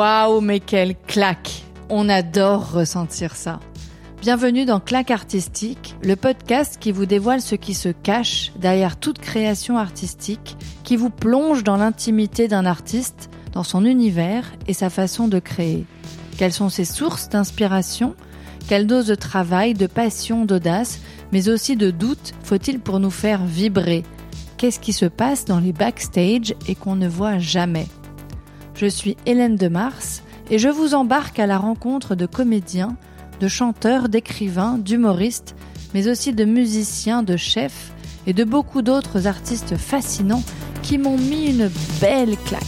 Waouh, mais quelle claque On adore ressentir ça. Bienvenue dans Claque Artistique, le podcast qui vous dévoile ce qui se cache derrière toute création artistique, qui vous plonge dans l'intimité d'un artiste, dans son univers et sa façon de créer. Quelles sont ses sources d'inspiration? Quelle dose de travail, de passion, d'audace, mais aussi de doute faut-il pour nous faire vibrer? Qu'est-ce qui se passe dans les backstage et qu'on ne voit jamais? Je suis Hélène de Mars et je vous embarque à la rencontre de comédiens, de chanteurs, d'écrivains, d'humoristes, mais aussi de musiciens, de chefs et de beaucoup d'autres artistes fascinants qui m'ont mis une belle claque.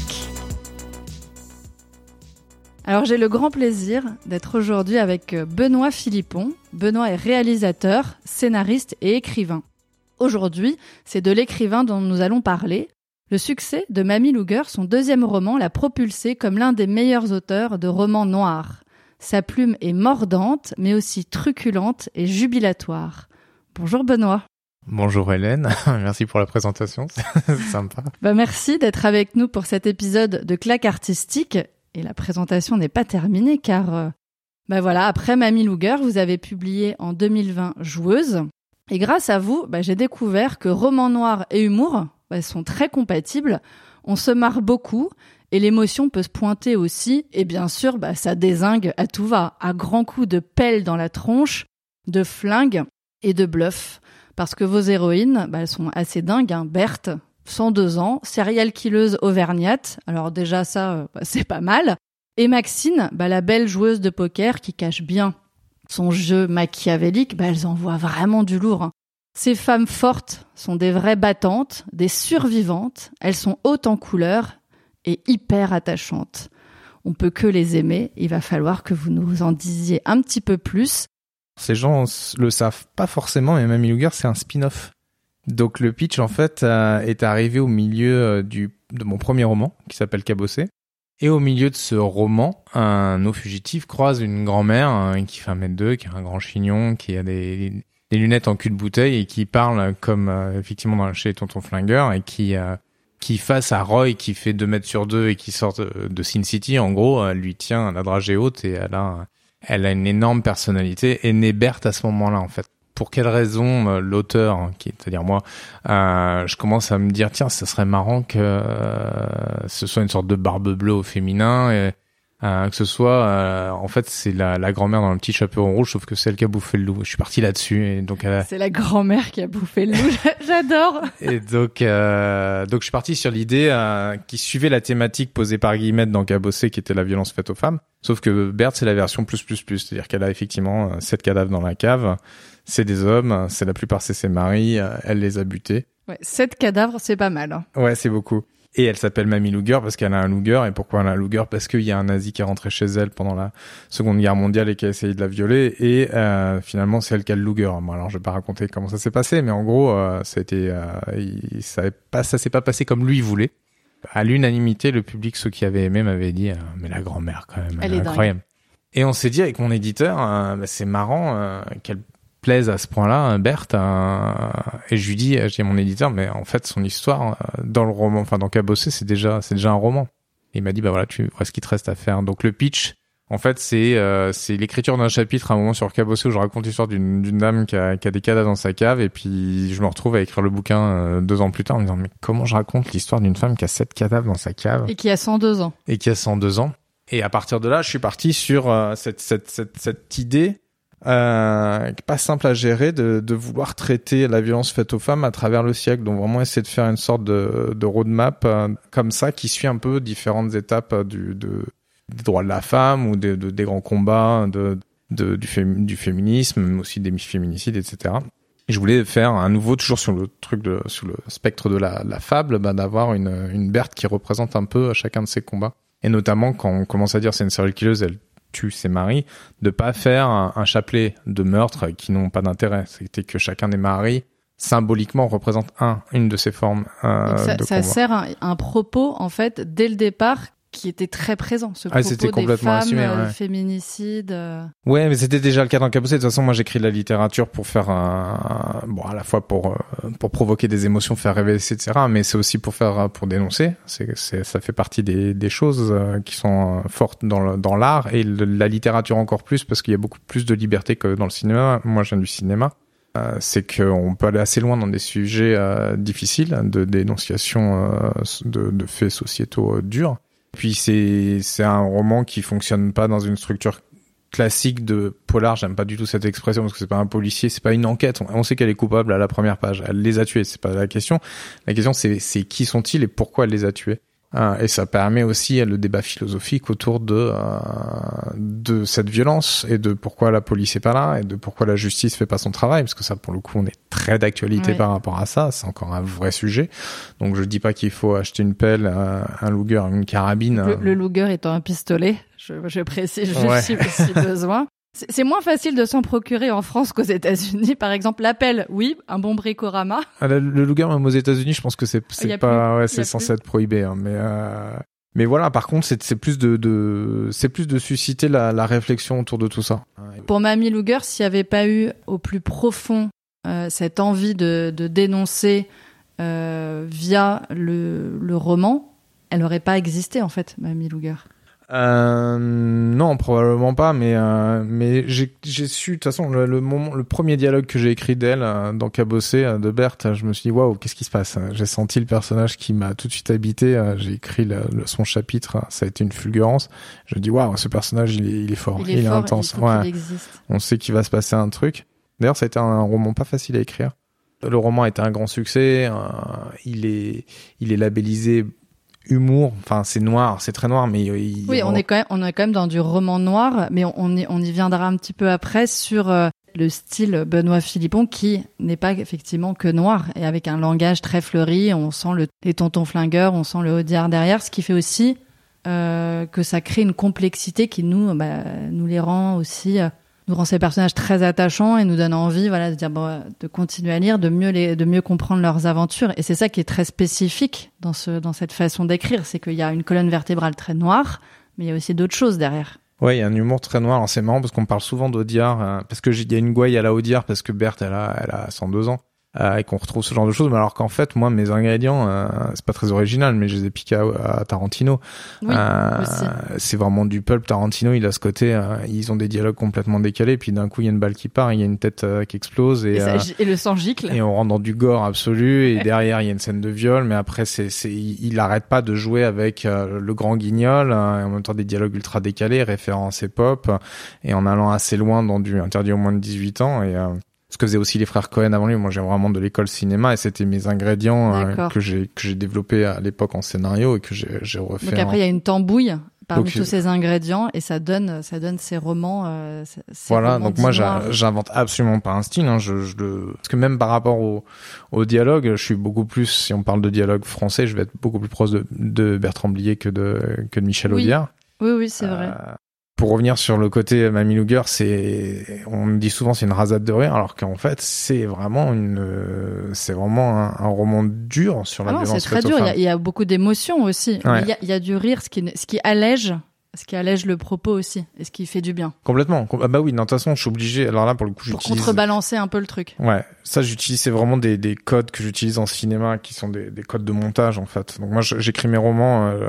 Alors j'ai le grand plaisir d'être aujourd'hui avec Benoît Philippon. Benoît est réalisateur, scénariste et écrivain. Aujourd'hui, c'est de l'écrivain dont nous allons parler, le succès de Mamie Luger, son deuxième roman, l'a propulsé comme l'un des meilleurs auteurs de romans noirs. Sa plume est mordante, mais aussi truculente et jubilatoire. Bonjour Benoît. Bonjour Hélène, merci pour la présentation, c'est sympa. Bah merci d'être avec nous pour cet épisode de Claque artistique. Et la présentation n'est pas terminée car, euh, bah voilà, après Mamie Luger, vous avez publié en 2020 Joueuse. Et grâce à vous, bah, j'ai découvert que roman noir et humour, elles bah, sont très compatibles. On se marre beaucoup et l'émotion peut se pointer aussi. Et bien sûr, bah, ça désingue à tout va, à grands coups de pelle dans la tronche, de flingue et de bluff. Parce que vos héroïnes, bah, elles sont assez dingues. Hein. Berthe, 102 ans, serial killeuse auvergnate. Alors déjà ça, euh, c'est pas mal. Et Maxine, la belle joueuse de poker qui cache bien son jeu machiavélique, elles envoient vraiment du lourd. Hein. Ces femmes fortes sont des vraies battantes, des survivantes, elles sont hautes en couleur et hyper attachantes. On peut que les aimer, il va falloir que vous nous en disiez un petit peu plus. Ces gens le savent pas forcément, mais Mamie Luger, c'est un spin-off. Donc le pitch, en fait, euh, est arrivé au milieu euh, de mon premier roman, qui s'appelle Cabossé. Et au milieu de ce roman, un eau fugitif croise une grand-mère hein, qui fait un mètre deux, qui a un grand chignon, qui a des, des lunettes en cul de bouteille et qui parle comme euh, effectivement dans, chez Tonton Flingueur et qui euh, qui face à Roy qui fait 2 mètres sur 2 et qui sort de, Sin City, en gros, elle lui tient la dragée haute et elle a elle a une énorme personnalité et naît Berthe à ce moment-là en fait. Pour quelle raison euh, l'auteur, qui c'est-à-dire moi, je commence à me dire tiens, ça serait marrant que ce soit une sorte de barbe bleue au féminin et euh, que ce soit, euh, en fait, c'est la, la grand-mère dans le petit chapeau rouge, sauf que c'est elle qui a bouffé le loup. Je suis parti là-dessus, et donc elle c'est la grand-mère qui a bouffé le loup. J'adore. et donc, euh, donc je suis parti sur l'idée euh, qui suivait la thématique posée par Guillemette dans Cabossé, qui était la violence faite aux femmes. Sauf que Berthe, c'est la version plus plus plus, c'est-à-dire qu'elle a effectivement sept cadavres dans la cave. C'est des hommes, c'est la plupart c'est ses maris, elle les a butés. Ouais, sept cadavres, c'est pas mal. Hein. Ouais, c'est beaucoup. Et elle s'appelle Mamie Luger parce qu'elle a un Luger. Et pourquoi elle a un Luger? Parce qu'il y a un nazi qui est rentré chez elle pendant la Seconde Guerre mondiale et qui a essayé de la violer. Et euh, finalement, c'est elle qui a le Luger. Bon, alors, je vais pas raconter comment ça s'est passé, mais en gros, euh, été, euh, ça, pas, ça s'est pas passé comme lui voulait. À l'unanimité, le public, ceux qui avaient aimé, m'avaient dit, euh, mais la grand-mère quand même, elle, est incroyable. Et on s'est dit avec mon éditeur, euh, bah, c'est marrant qu'elle plaise à ce point-là, Berthe. Euh, et je lui dis, j'ai mon éditeur, mais en fait, son histoire euh, dans le roman, enfin dans Cabossé, c'est déjà, c'est déjà un roman. Et il m'a dit, bah voilà, tu vois ce qu'il te reste à faire. Donc le pitch, en fait, c'est euh, c'est l'écriture d'un chapitre à un moment sur Cabossé où je raconte l'histoire d'une d'une dame qui a, qui a des cadavres dans sa cave et puis je me retrouve à écrire le bouquin deux ans plus tard en me disant mais comment je raconte l'histoire d'une femme qui a sept cadavres dans sa cave et qui a 102 ans et qui a 102 ans et à partir de là, je suis parti sur cette, cette, cette, cette idée euh, pas simple à gérer de, de, vouloir traiter la violence faite aux femmes à travers le siècle. Donc vraiment essayer de faire une sorte de, de roadmap euh, comme ça qui suit un peu différentes étapes euh, du, de, des droits de la femme ou de, des grands combats de, du, du, féminisme, mais aussi des féminicides, etc. Et je voulais faire un nouveau, toujours sur le truc de, sur le spectre de la, la fable, bah, d'avoir une, une Berthe qui représente un peu chacun de ces combats. Et notamment quand on commence à dire c'est une serial killeuse, elle tue ses maris, de pas faire un, chapelet de meurtres qui n'ont pas d'intérêt. C'était que chacun des maris symboliquement représente un, une de ces formes. Euh, ça, sert un, un, propos en fait dès le départ qui était très présent. Ce Ah, propos c'était des complètement femmes, assumé, euh, ouais. féminicide. euh. Ouais, mais c'était déjà le cas dans Cabossé. De toute façon, moi, j'écris de la littérature pour faire un, bon, à la fois pour euh, pour provoquer des émotions, faire rêver, etc. Mais c'est aussi pour faire pour dénoncer. C'est c'est ça fait partie des des choses qui sont fortes dans le, dans l'art et le- la littérature encore plus parce qu'il y a beaucoup plus de liberté que dans le cinéma. Moi, je viens du cinéma. Euh, c'est qu'on peut aller assez loin dans des sujets euh, difficiles de dénonciation euh, de, de faits sociétaux durs. Puis c'est c'est un roman qui fonctionne pas dans une structure classique de polar. J'aime pas du tout cette expression parce que c'est pas un policier, c'est pas une enquête. On, sait qu'elle est coupable à la première page. Elle les a tués, c'est pas la question. La question c'est c'est qui sont-ils et pourquoi elle les a tués? Euh, et ça permet aussi euh, le débat philosophique autour de euh, de cette violence et de pourquoi la police est pas là et de pourquoi la justice fait pas son travail parce que ça pour le coup on est très d'actualité Ouais. par rapport à ça c'est encore un vrai sujet donc je dis pas qu'il faut acheter une pelle un, un Luger une carabine Le, euh, le Luger étant un pistolet, je, je précise juste Ouais. si, si besoin. C'est moins facile de s'en procurer en France qu'aux États-Unis. Par exemple, l'appel, oui, un bon bricorama. Ah, le, le Luger, même aux États-Unis, je pense que c'est pas, plus. ouais, c'est censé plus. être prohibé, hein, mais euh, mais voilà. Par contre, c'est c'est plus de, de c'est plus de susciter la, la réflexion autour de tout ça. Pour Mamie Luger, s'il n'y avait pas eu au plus profond euh, cette envie de, de dénoncer euh, via le, le roman, elle n'aurait pas existé en fait, Mamie Luger. Euh, non, probablement pas, mais euh, mais j'ai su de toute façon le, le moment, le premier dialogue que j'ai écrit d'elle euh, dans Cabossé euh, de Berthe, je me suis dit waouh, qu'est-ce qui se passe? J'ai senti le personnage qui m'a tout de suite habité. euh, j'ai écrit le- le- son chapitre, euh, ça a été une fulgurance. Je me dis waouh, ce personnage il est il est fort, il est fort, intense. il Ouais. on sait qu'il va se passer un truc. D'ailleurs, ça a été un roman pas facile à écrire. Le roman a été un grand succès. il est, il est labellisé humour. Enfin, c'est noir, c'est très noir, mais il, Oui, on est quand même, on est quand même dans du roman noir, mais on, on y, on y viendra un petit peu après sur euh, le style Benoît Philippon qui n'est pas effectivement que noir et avec un langage très fleuri. On sent le, les tontons flingueurs, on sent le Audiard derrière, ce qui fait aussi euh, que ça crée une complexité qui nous, bah, nous les rend aussi, euh, nous rend ces personnages très attachants et nous donne envie, voilà, de dire bon, euh, de continuer à lire, de mieux les, de mieux comprendre leurs aventures. Et c'est ça qui est très spécifique dans ce, dans cette façon d'écrire, c'est qu'il y a une colonne vertébrale très noire, mais il y a aussi d'autres choses derrière. Ouais, il y a un humour très noir. C'est marrant parce qu'on parle souvent d'Audiard, euh, parce que il y a une gouaille à la Audiard parce que Berthe, elle a, elle a 102 ans. Euh, et qu'on retrouve ce genre de choses, mais alors qu'en fait, moi, mes ingrédients, euh, c'est pas très original, mais je les ai piqués à, à Tarantino. Oui, Euh, c'est vraiment du pulp Tarantino. Il a ce côté, euh, ils ont des dialogues complètement décalés, puis d'un coup, il y a une balle qui part, il y a une tête euh, qui explose, et, Et, ça- euh, et le sang gicle. et on rentre dans du gore absolu. Et derrière, il y a une scène de viol, mais après, c'est, il il arrête pas de jouer avec le grand guignol, et en même temps des dialogues ultra décalés, références pop, et en allant assez loin dans du interdit au moins de 18 ans. Et euh, ce que faisaient aussi les frères Cohen avant lui. Moi, j'ai vraiment de l'école cinéma, et c'était mes ingrédients euh, que j'ai que j'ai développé à l'époque en scénario et que j'ai, refait. Donc après, il y a une tambouille parmi Donc, tous ces ingrédients et ça donne, ça donne ces romans. euh, ces- Voilà, romans donc moi j'invente absolument pas un style. Hein, je, je le... Parce que même par rapport au, au dialogue, je suis beaucoup plus, si on parle de dialogue français, je vais être beaucoup plus proche de, de Bertrand Blier que de, que de Michel Oui, Audiard. Oui, oui, c'est vrai. Euh, pour revenir sur le côté Mamie Luger, c'est, on dit souvent c'est une rasade de rire, alors qu'en fait c'est vraiment une, euh, c'est vraiment un, un roman dur sur la Ah non, c'est violence très dur. Il y, a, femmes. il y a beaucoup d'émotions aussi. Ouais. Il, y a, il y a du rire, ce qui, ce qui allège, ce qui allège le propos aussi et ce qui fait du bien Complètement. Com- Ah bah oui, non, de toute façon, je suis obligé. Alors là, pour le coup, pour j'utilise. contrebalancer un peu le truc. Ouais, ça j'utilise, c'est vraiment des, des codes que j'utilise en cinéma qui sont des, des codes de montage en fait. Donc moi j'écris mes romans, euh,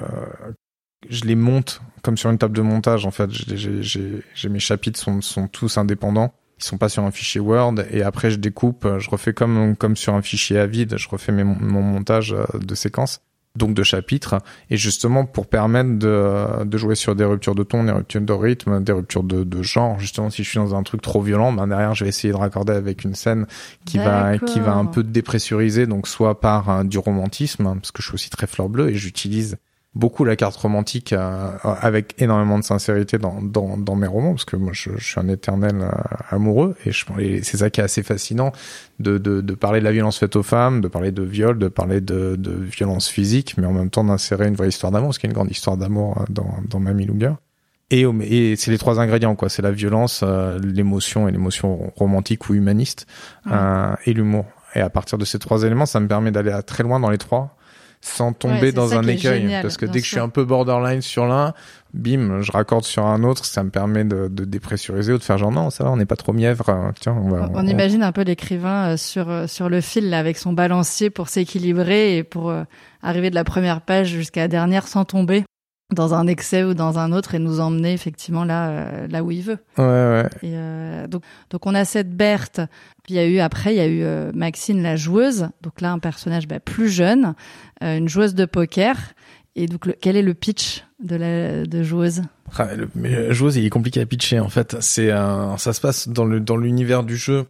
je les monte comme sur une table de montage en fait. J'ai- mes chapitres sont, sont tous indépendants, ils sont pas sur un fichier Word et après je découpe, je refais comme comme sur un fichier à vide, je refais mes, mon montage euh, de séquences. Donc de chapitres et justement pour permettre de, de jouer sur des ruptures de ton, des ruptures de rythme, des ruptures de, de genre. Justement, si je suis dans un truc trop violent, ben derrière je vais essayer de raccorder avec une scène qui va qui va un peu dépressuriser donc soit par euh, du romantisme parce que je suis aussi très fleur bleue et j'utilise beaucoup la carte romantique euh, avec énormément de sincérité dans, dans, dans mes romans parce que moi je, je suis un éternel euh, amoureux et, je, et c'est ça qui est assez fascinant de, de, de parler de la violence faite aux femmes de parler de viol de parler de, de violence physique mais en même temps d'insérer une vraie histoire d'amour parce qu'il y a une grande histoire d'amour euh, dans, dans Mamie Luger. Et, et c'est les trois ingrédients quoi. C'est la violence euh, l'émotion et l'émotion romantique ou humaniste Ouais. euh, et l'humour. Et à partir de ces trois éléments ça me permet d'aller très loin dans les trois sans tomber Ouais, dans un écueil. génial, parce que dès que je suis un peu borderline sur l'un, bim, je raccorde sur un autre, ça me permet de, de dépressuriser ou de faire genre non, ça va, on n'est pas trop mièvre. euh, Tiens, on va. On, on imagine un peu l'écrivain euh, sur euh, sur le fil là, avec son balancier pour s'équilibrer et pour euh, arriver de la première page jusqu'à la dernière sans tomber dans un excès ou dans un autre et nous emmener effectivement là euh, là où il veut. Ouais, ouais. Et euh, donc donc on a cette Berthe, puis il y a eu après il y a eu euh, Maxine la joueuse, donc là un personnage bah, plus jeune, une joueuse de poker. Et donc le- quel est le pitch de la de joueuse? Ah, le, mais le joueuse, il est compliqué à pitcher en fait. C'est ça se passe dans le dans l'univers du jeu,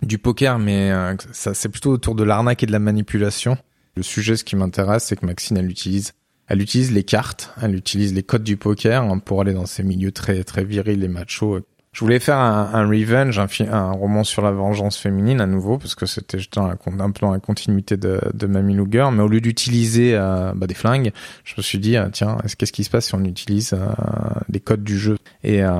du poker, mais euh, ça c'est plutôt autour de l'arnaque et de la manipulation. Le sujet, ce qui m'intéresse, c'est que Maxine, elle utilise, elle utilise les cartes, elle utilise les codes du poker hein, pour aller dans ces milieux très très virils et machos. Je voulais faire un, un revenge, un, un roman sur la vengeance féminine à nouveau, parce que c'était un peu dans la continuité de, de Mamie Luger, mais au lieu d'utiliser euh, bah, des flingues, je me suis dit ah, tiens, est-ce- qu'est-ce qui se passe si on utilise euh, les codes du jeu? Et, euh,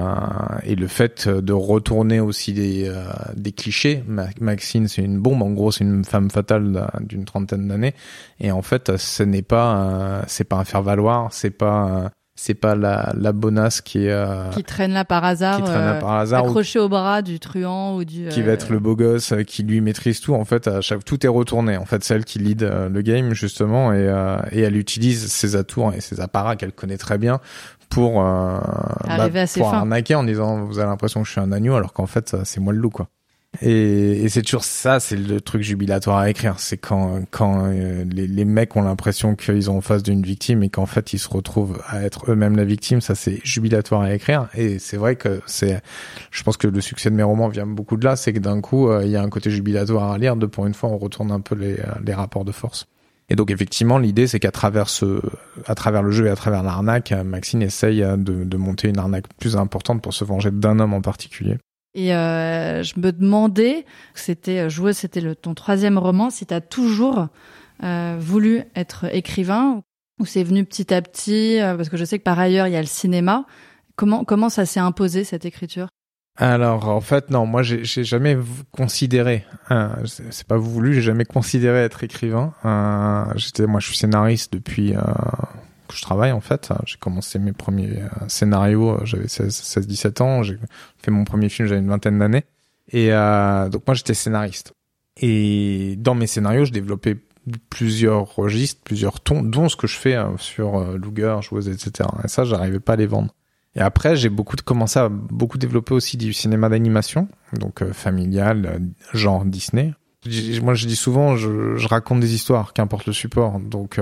et le fait de retourner aussi des, euh, des clichés. Ma- Maxine, c'est une bombe, en gros, c'est une femme fatale d'un- d'une trentaine d'années, et en fait, ce n'est pas, euh, c'est pas un faire valoir, c'est pas, euh, c'est pas la, la bonasse qui est euh, qui traîne là par hasard, qui traîne là euh, par hasard ou accroché au bras du truand ou du qui euh, va être le beau gosse euh, qui lui maîtrise tout en fait à chaque tout est retourné en fait celle qui lead euh, le game justement et euh, et elle utilise ses atours et ses apparats qu'elle connaît très bien pour euh, Arriver à ses pour fins. arnaquer en disant vous avez l'impression que je suis un agneau alors qu'en fait euh, c'est moi le loup quoi et, et c'est toujours ça c'est le truc jubilatoire à écrire. C'est quand quand euh, les, les mecs ont l'impression qu'ils ont en face d'une victime et qu'en fait ils se retrouvent à être eux-mêmes la victime. Ça c'est jubilatoire à écrire. Et c'est vrai que c'est je pense que le succès de mes romans vient beaucoup de là, c'est que d'un coup, euh, il y a un côté jubilatoire à lire, de pour une fois, on retourne un peu les, euh, les rapports de force. Et donc effectivement, l'idée, c'est qu'à travers ce, à travers le jeu et à travers l'arnaque, Maxine essaye de, de monter une arnaque plus importante pour se venger d'un homme en particulier. Et euh, je me demandais, c'était euh, joueuse, c'était ton troisième roman, si tu as toujours euh, voulu être écrivain ou c'est venu petit à petit, euh, parce que je sais que par ailleurs il y a le cinéma. Comment comment ça s'est imposé cette écriture? Alors en fait, non, moi j'ai jamais considéré, hein, c'est c'est pas voulu, j'ai jamais considéré être écrivain. Euh, J'étais, moi, je suis scénariste depuis euh, que je travaille en fait. J'ai commencé mes premiers euh, scénarios, euh, j'avais 16-17 ans, j'ai fait mon premier film, j'avais une vingtaine d'années. Et euh, donc moi j'étais scénariste. Et dans mes scénarios, je développais plusieurs registres, plusieurs tons, dont ce que je fais sur Luger, joueuse, etc. Et ça, j'arrivais pas à les vendre. Et après, j'ai beaucoup commencé à beaucoup développer aussi du cinéma d'animation, donc familial, genre Disney. Moi, je dis souvent, je, raconte des histoires, qu'importe le support. Donc,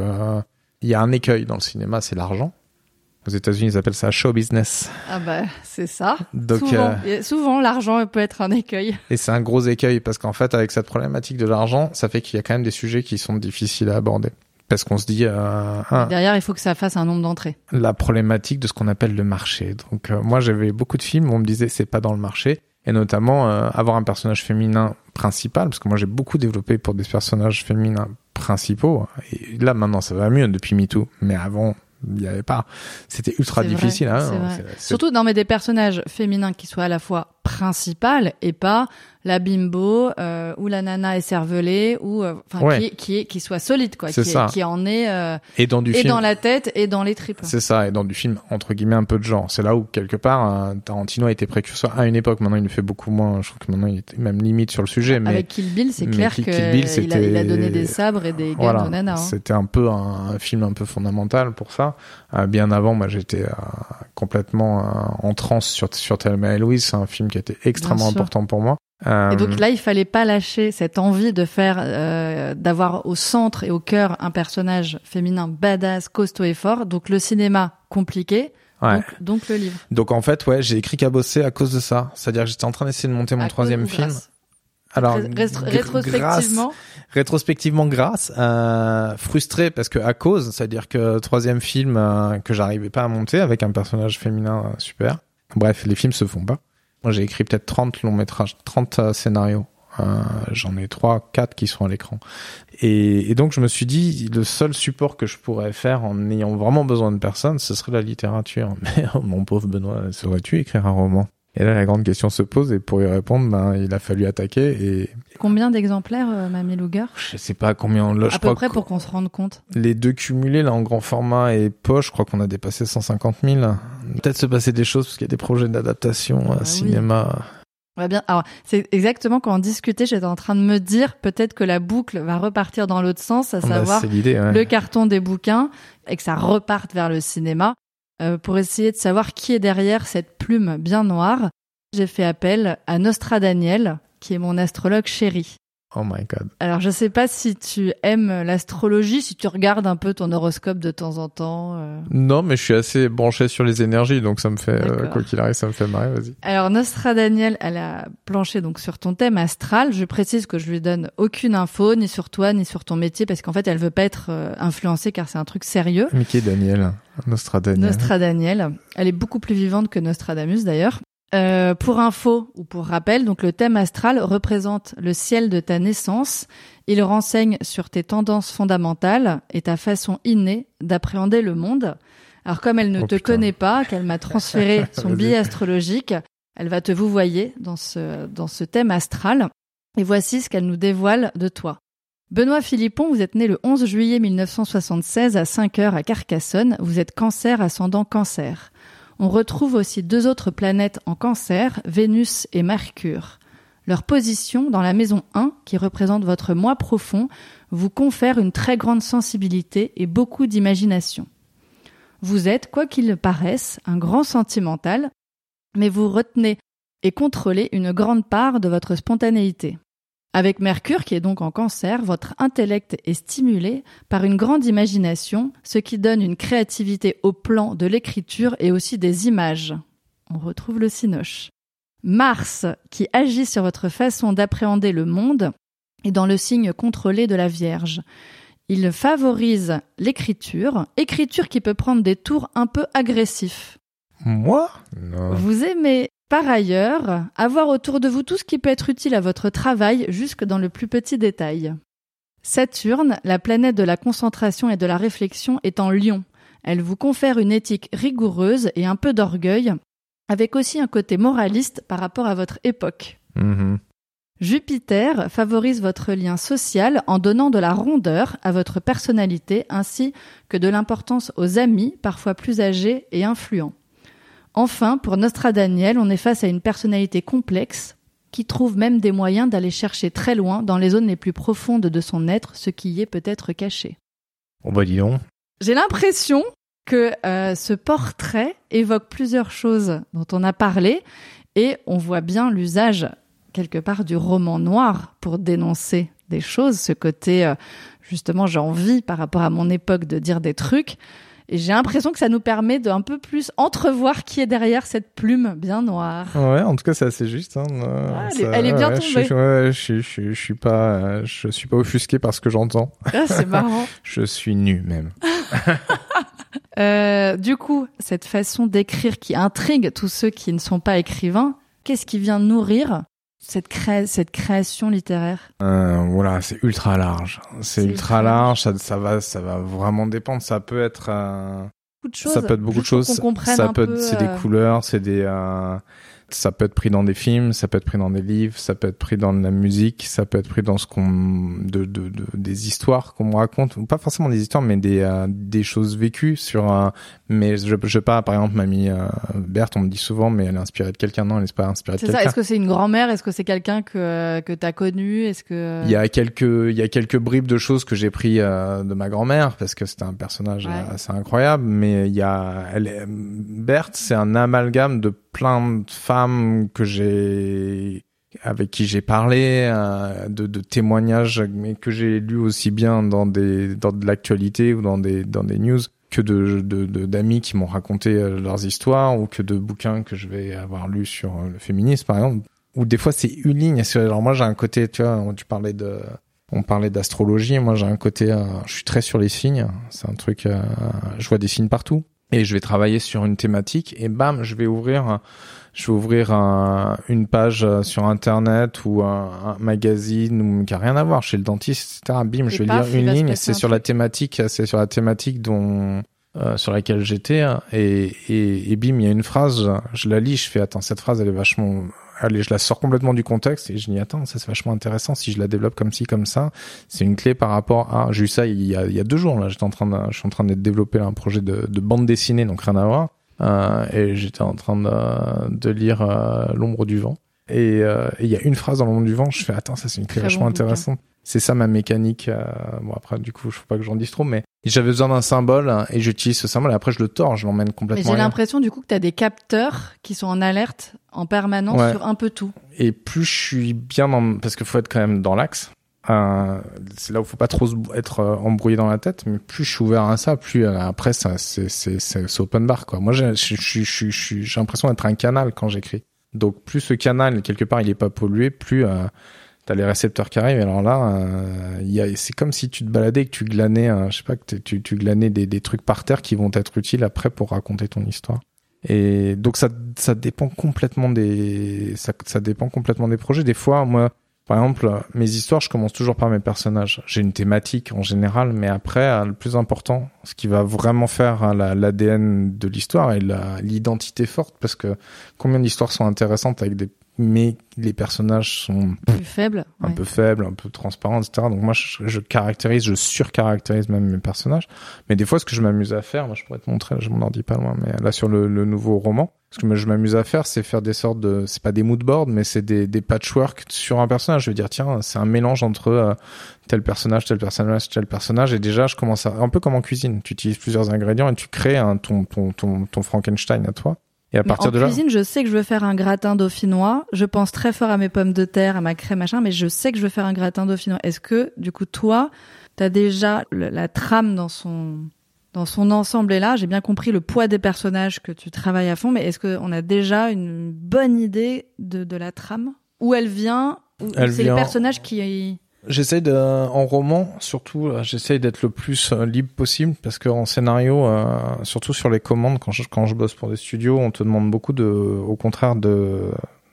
il y a un écueil dans le cinéma, c'est l'argent. Aux États-Unis, ils appellent ça show business. Ah bah c'est ça. Donc, souvent, euh, souvent l'argent peut être un écueil. et c'est un gros écueil parce qu'en fait, avec cette problématique de l'argent, ça fait qu'il y a quand même des sujets qui sont difficiles à aborder. Parce qu'on se dit, euh, ah, Derrière, il faut que ça fasse un nombre d'entrées. la problématique de ce qu'on appelle le marché. Donc euh, moi j'avais beaucoup de films où on me disait c'est pas dans le marché et notamment avoir un personnage féminin principal parce que moi j'ai beaucoup développé pour des personnages féminins principaux. Et là maintenant ça va mieux depuis MeToo. Mais avant il y avait pas. C'était ultra vrai, difficile hein. Surtout dans mais des personnages féminins qui soient à la fois principales et pas la bimbo euh, ou la nana écervelée ou euh, enfin Ouais. qui, qui est qui soit solide quoi, C'est qui, ça. est- qui en est euh, et dans du et film dans la tête et dans les tripes. c'est ça et dans du film entre guillemets un peu de genre c'est là où quelque part euh, Tarantino a été précurseur à une époque maintenant il le fait beaucoup moins je trouve que maintenant il est même limite sur le sujet mais Avec Kill Bill, c'est clair Bill, il, a, il a donné des sabres et des guns aux nanas. hein. C'était un peu un, un film un peu fondamental pour ça. Euh, bien avant, moi, j'étais euh, complètement euh, en transe sur sur Thelma et Louise. C'est un film qui a été extrêmement important pour moi. Euh, Et donc là, il fallait pas lâcher cette envie de faire, euh, d'avoir au centre et au cœur un personnage féminin badass, costaud et fort. Donc le cinéma compliqué, ouais. donc, donc le livre. Donc en fait, ouais, j'ai écrit Cabossé à cause de ça. C'est-à-dire que j'étais en train d'essayer de monter mon À troisième film. grâce Alors rétrospectivement, grâce- rétrospectivement grâce, euh, frustré parce que à cause, c'est-à-dire que troisième film euh, que j'arrivais pas à monter avec un personnage féminin euh, super. Bref, les films se font pas. Moi, j'ai écrit peut-être 30 longs métrages, 30 euh, scénarios. Euh, J'en ai trois, quatre qui sont à l'écran. Et, donc, je me suis dit, le seul support que je pourrais faire en n'ayant vraiment besoin de personne, ce serait la littérature. Mais oh, mon pauvre Benoît, saurais-tu écrire un roman? Et là, la grande question se pose, et pour y répondre, ben, il a fallu attaquer. Et Combien d'exemplaires, euh, Mamie Luger? Je sais pas combien. Là, je À peu crois près pour qu'on se rende compte. les deux cumulés, là, en grand format et poche, je crois qu'on a dépassé 150 000. Peut-être se passer des choses parce qu'il y a des projets d'adaptation, Ah euh, oui. cinéma. Ouais, bien. Alors, c'est exactement quand on discutait, j'étais en train de me dire peut-être que la boucle va repartir dans l'autre sens, à Bah, savoir ouais. le carton des bouquins et que ça reparte vers le cinéma pour essayer de savoir qui est derrière cette plume bien noire. J'ai fait appel à Nostradaniel, qui est mon astrologue chéri. Oh my god. Alors, je sais pas si tu aimes l'astrologie, si tu regardes un peu ton horoscope de temps en temps. euh. Non, mais je suis assez branché sur les énergies, donc ça me fait, euh, quoi qu'il arrive, ça me fait marrer. Vas-y. Alors, Nostradaniel, elle a planché donc sur ton thème astral. Je précise que je lui donne aucune info, ni sur toi, ni sur ton métier, parce qu'en fait, elle veut pas être euh, influencée, car c'est un truc sérieux. Mickey Daniel, Nostradaniel. Nostradaniel. Elle est beaucoup plus vivante que Nostradamus d'ailleurs. Euh, pour info ou pour rappel, donc le thème astral représente le ciel de ta naissance. Il renseigne sur tes tendances fondamentales et ta façon innée d'appréhender le monde. Alors comme elle ne Oh, te putain. connaît pas, qu'elle m'a transféré son billet astrologique, elle va te vous voyer dans ce, dans ce thème astral. Et voici ce qu'elle nous dévoile de toi. Benoît Philippon, vous êtes né le 11 juillet 1976 à 5 heures à Carcassonne. Vous êtes cancer ascendant cancer. On retrouve aussi deux autres planètes en cancer, Vénus et Mercure. Leur position dans la maison 1, qui représente votre moi profond, vous confère une très grande sensibilité et beaucoup d'imagination. Vous êtes, quoi qu'il paraisse, un grand sentimental, mais vous retenez et contrôlez une grande part de votre spontanéité. Avec Mercure, qui est donc en cancer, votre intellect est stimulé par une grande imagination, ce qui donne une créativité au plan de l'écriture et aussi des images. On retrouve le cinoche. Mars, qui agit sur votre façon d'appréhender le monde, est dans le signe contrôlé de la Vierge. Il favorise l'écriture, écriture qui peut prendre des tours un peu agressifs. Moi? Non. Vous aimez par ailleurs avoir autour de vous tout ce qui peut être utile à votre travail jusque dans le plus petit détail. Saturne, la planète de la concentration et de la réflexion, est en lion. Elle vous confère une éthique rigoureuse et un peu d'orgueil, avec aussi un côté moraliste par rapport à votre époque. Mhm. Jupiter favorise votre lien social en donnant de la rondeur à votre personnalité ainsi que de l'importance aux amis, parfois plus âgés et influents. Enfin, pour Nostradaniel, on est face à une personnalité complexe qui trouve même des moyens d'aller chercher très loin dans les zones les plus profondes de son être, ce qui y est peut-être caché. Bon bah dis donc. J'ai l'impression que euh, ce portrait évoque plusieurs choses dont on a parlé et on voit bien l'usage quelque part du roman noir pour dénoncer des choses, ce côté euh, justement j'ai envie par rapport à mon époque de dire des trucs j'ai l'impression que ça nous permet de un peu plus entrevoir qui est derrière cette plume bien noire. Ouais, en tout cas c'est assez juste. Hein. euh, Ah, elle est- elle est bien ouais, tombée. Je, ouais, je suis pas, euh, je suis pas offusqué par ce que j'entends. Ah, c'est marrant. Je suis nu même. Euh, du coup, cette façon d'écrire qui intrigue tous ceux qui ne sont pas écrivains, qu'est-ce qui vient nourrir cette, cré- cette création littéraire Euh, voilà, c'est ultra large. C'est ultra ultra large. Ça, ça va, ça va vraiment dépendre. Ça peut être, euh, Beaucoup de choses. ça peut être beaucoup de juste choses. Ça peut, c'est euh, des couleurs, c'est des, euh, ça peut être pris dans des films, ça peut être pris dans des livres, ça peut être pris dans de la musique, ça peut être pris dans ce qu'on, de, de, de- des histoires qu'on me raconte, ou pas forcément des histoires, mais des, euh, des choses vécues sur un, mais je, je pas, par exemple, mamie euh, Berthe, on me dit souvent, mais elle est inspirée de quelqu'un, non, elle est pas inspirée de C'est ça. quelqu'un. Est-ce que c'est une grand-mère? Est-ce que c'est quelqu'un que que t'as connu? Est-ce que Il y a quelques, il y a quelques bribes de choses que j'ai pris euh, de ma grand-mère parce que c'était un personnage Ouais. euh, assez incroyable. Mais il y a, elle, est- Berthe, c'est un amalgame de plein de femmes que j'ai, avec qui j'ai parlé, euh, de, de témoignages, mais que j'ai lu aussi bien dans des, dans de l'actualité ou dans des, dans des news que de de- de- d'amis qui m'ont raconté euh, leurs histoires ou que de bouquins que je vais avoir lus sur euh, le féminisme par exemple. Ou des fois c'est une ligne. Alors moi j'ai un côté tu vois tu parlais de on parlait d'astrologie. Moi j'ai un côté je suis très sur les signes. C'est un truc je vois des signes partout et je vais travailler sur une thématique et bam je vais ouvrir je vais ouvrir un- une page euh, sur internet ou un, un magazine ou, qui a rien à voir chez le dentiste etc bim je vais paf, lire une ligne c'est un sur la thématique c'est sur la thématique dont euh, sur laquelle j'étais et, et, et bim il y a une phrase je la lis je fais attends cette phrase elle est vachement allez je la sors complètement du contexte et je dis attends. Ça c'est vachement intéressant. Si je la développe comme ci comme ça c'est une clé par rapport à j'ai eu ça il y a, il y a deux jours là. J'étais en train de, je suis en train de développer un projet de, de bande dessinée donc rien à voir. Euh, et j'étais en train de, de lire euh, l'ombre du vent. Et euh, il y a une phrase dans l'ombre du vent je fais attends ça c'est une clé Très vachement bon intéressante c'est ça ma mécanique. euh, bon après du coup je faut pas que j'en dise trop, mais j'avais besoin d'un symbole hein, et j'utilise ce symbole. Et après je le tords, je l'emmène Mais complètement. j'ai ailleurs. l'impression du coup que tu as des capteurs qui sont en alerte en permanence Ouais. sur un peu tout. Et plus je suis bien dans, parce qu'il faut être quand même dans l'axe. Euh, c'est là où faut pas trop être euh, embrouillé dans la tête, mais plus je suis ouvert à ça, plus euh, après ça c'est open bar quoi. Moi j'ai j'ai l'impression d'être un canal quand j'écris. Donc plus ce canal quelque part il est pas pollué, plus euh, t'as les récepteurs qui arrivent. Et alors là, euh, c'est comme si tu te baladais et que tu glanais, euh, je sais pas, que tu, glanais des, trucs par terre qui vont être utiles après pour raconter ton histoire. Et donc ça, ça dépend complètement des, ça, ça dépend complètement des projets. Des fois, moi, par exemple, mes histoires, je commence toujours par mes personnages. J'ai une thématique en général, mais après, euh, le plus important, ce qui va vraiment faire la- l'ADN de l'histoire et l'identité forte, parce que combien d'histoires sont intéressantes avec des, mais les personnages sont Plus faible. un ouais. peu faible, un peu transparent, etc. Donc moi, je, je caractérise, je surcaractérise même mes personnages. Mais des fois, ce que je m'amuse à faire, moi, je pourrais te montrer, je m'en ordi pas loin, mais là sur le, le nouveau roman, ce que je m'amuse à faire, c'est faire des sortes de, c'est pas des mood boards, mais c'est des, des patchwork sur un personnage. Je veux dire, tiens, c'est un mélange entre euh, tel personnage, tel personnage, tel personnage, et déjà, je commence à, un peu comme en cuisine, tu utilises plusieurs ingrédients et tu crées un, ton, ton, ton, ton Frankenstein à toi. Et à partir en de là, cuisine, je sais que je veux faire un gratin dauphinois. Je pense très fort à mes pommes de terre, à ma crème, machin, mais je sais que je veux faire un gratin dauphinois. Est-ce que, du coup, toi, t'as déjà le- la trame dans son dans son ensemble est là? J'ai bien compris le poids des personnages que tu travailles à fond, mais est-ce qu'on a déjà une bonne idée de, de la trame? Où elle vient? C'est vient- les personnages qui J'essaye de, en roman, surtout, euh, j'essaye d'être le plus euh, libre possible parce qu'en scénario, euh, surtout sur les commandes, quand je, quand je bosse pour des studios, on te demande beaucoup de, au contraire, de,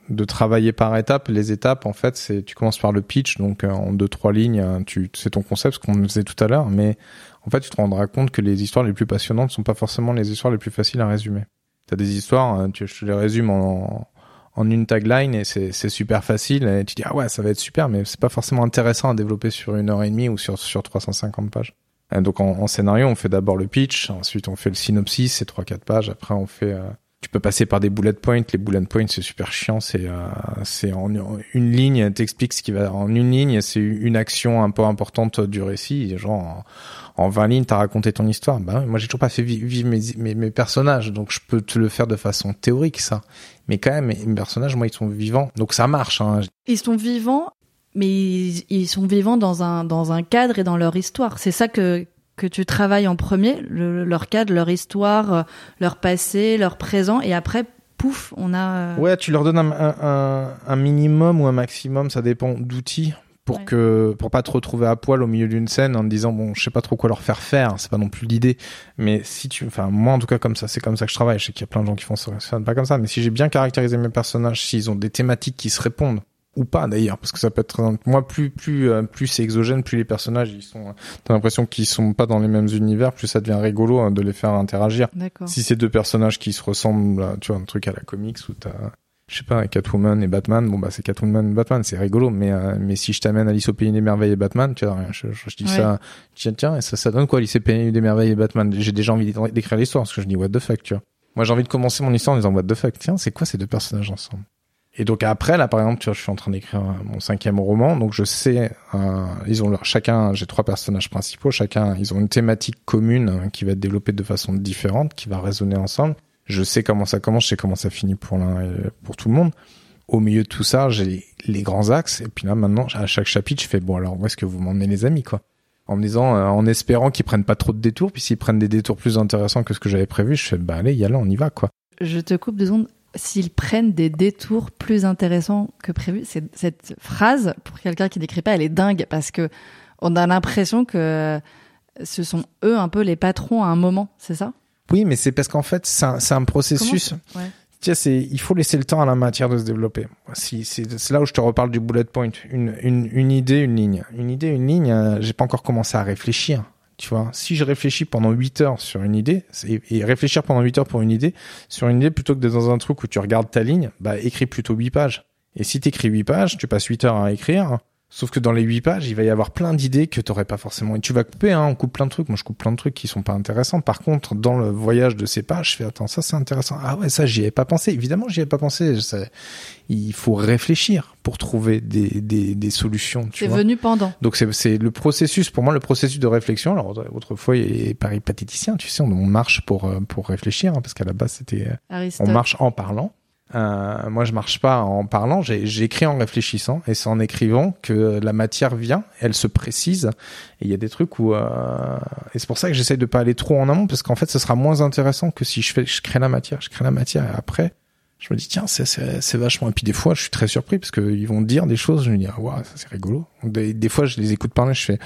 de travailler par étapes. Les étapes, en fait, c'est, tu commences par le pitch, donc euh, en deux, trois lignes, tu, c'est ton concept, ce qu'on faisait tout à l'heure, mais en fait, tu te rendras compte que les histoires les plus passionnantes sont pas forcément les histoires les plus faciles à résumer. T'as des histoires, tu, je te les résume en, en une tagline et c'est super facile et tu dis ah ouais ça va être super mais c'est pas forcément intéressant à développer sur une heure et demie ou sur sur 350 pages. Donc en, en scénario on fait d'abord le pitch, ensuite on fait le synopsis, c'est trois quatre pages, après on fait euh, tu peux passer par des bullet points, les bullet points c'est super chiant, c'est euh, c'est en une ligne, t'expliques ce qui va en une ligne, c'est une action un peu importante du récit, genre en, en 20 lignes t'as raconté ton histoire. Bah moi j'ai toujours pas fait vi- vivre mes, mes mes personnages, donc je peux te le faire de façon théorique ça mais quand même mes personnages moi ils sont vivants donc ça marche hein. ils sont vivants, mais ils, ils sont vivants dans un dans un cadre et dans leur histoire. C'est ça que que tu travailles en premier, le- leur cadre, leur histoire, euh, leur passé, leur présent, et après, pouf, on a. euh, ouais tu leur donnes un, un, un- un minimum ou un maximum ça dépend d'outils pour Ouais. que pour pas te retrouver à poil au milieu d'une scène en te disant bon je sais pas trop quoi leur faire faire c'est pas non plus l'idée mais si tu enfin moi en tout cas comme ça c'est comme ça que je travaille je sais qu'il y a plein de gens qui font ça pas comme ça mais si j'ai bien caractérisé mes personnages s'ils ont des thématiques qui se répondent ou pas d'ailleurs parce que ça peut être très moi plus plus euh, plus c'est exogène plus les personnages ils sont t'as l'impression qu'ils sont pas dans les mêmes univers plus ça devient rigolo hein, de les faire interagir D'accord. si c'est deux personnages qui se ressemblent, là, tu vois, un truc à la comics où t'as, je sais pas, Catwoman et Batman, bon bah c'est Catwoman et Batman, c'est rigolo, mais euh, mais si je t'amène Alice au pays des merveilles et Batman, tu vois, rien, je, je, je dis Ouais. ça, tiens tiens, et ça ça donne quoi Alice au pays des merveilles et Batman? J'ai déjà envie d'écrire l'histoire parce que je dis what the fuck, tu vois. Moi j'ai envie de commencer mon histoire en disant what the fuck, tiens c'est quoi ces deux personnages ensemble? Et donc après là par exemple, tu vois, je suis en train d'écrire euh, mon cinquième roman, donc je sais, euh, ils ont leur chacun, j'ai trois personnages principaux, chacun ils ont une thématique commune euh, qui va être développée de façon différente, qui va résonner ensemble. Je sais comment ça commence, je sais comment ça finit pour l'un et pour tout le monde. Au milieu de tout ça, j'ai les grands axes, et puis là maintenant, à chaque chapitre, je fais bon alors où est-ce que vous m'emmenez les amis quoi? En me disant, euh, en espérant qu'ils prennent pas trop de détours, puis s'ils prennent des détours plus intéressants que ce que j'avais prévu, je fais bah allez, y a là, on y va quoi. Je te coupe deux secondes. S'ils prennent des détours plus intéressants que prévu, cette phrase, pour quelqu'un qui n'écrit pas, elle est dingue parce que on a l'impression que ce sont eux un peu les patrons à un moment, c'est ça? Oui, mais c'est parce qu'en fait, c'est un, c'est un processus. Ouais. Tu sais, il faut laisser le temps à la matière de se développer. Si, c'est, c'est là où je te reparle du bullet point. Une, une, une idée, une ligne. Une idée, une ligne, euh, j'ai pas encore commencé à réfléchir. Tu vois, si je réfléchis pendant 8 heures sur une idée, et, et réfléchir pendant 8 heures pour une idée, sur une idée plutôt que d'être dans un truc où tu regardes ta ligne, bah écris plutôt 8 pages. Et si t'écris 8 pages, tu passes 8 heures à écrire, Sauf que dans les huit pages, il va y avoir plein d'idées que t'aurais pas forcément. Et tu vas couper, hein, on coupe plein de trucs. Moi, je coupe plein de trucs qui sont pas intéressants. Par contre, dans le voyage de ces pages, je fais attends, ça c'est intéressant. Ah ouais, ça j'y avais pas pensé. Évidemment, j'y avais pas pensé. Il faut réfléchir pour trouver des, des, des solutions. C'est venu pendant. Donc c'est le processus. Pour moi, le processus de réflexion. Alors autrefois, il est péripatéticien. Tu sais, on, marche pour euh, pour réfléchir, hein, parce qu'à la base c'était on marche en parlant. Euh, moi, je marche pas en parlant, j'écris en réfléchissant, et c'est en écrivant que la matière vient, elle se précise. Et il y a des trucs où, euh... et c'est pour ça que j'essaye de pas aller trop en amont, parce qu'en fait, ce sera moins intéressant que si je fais, je crée la matière, je crée la matière, et après, je me dis tiens, c'est vachement. Et puis des fois, je suis très surpris parce qu'ils vont dire des choses, je me dis ah ouais, ça c'est rigolo. Des fois, je les écoute parler, je fais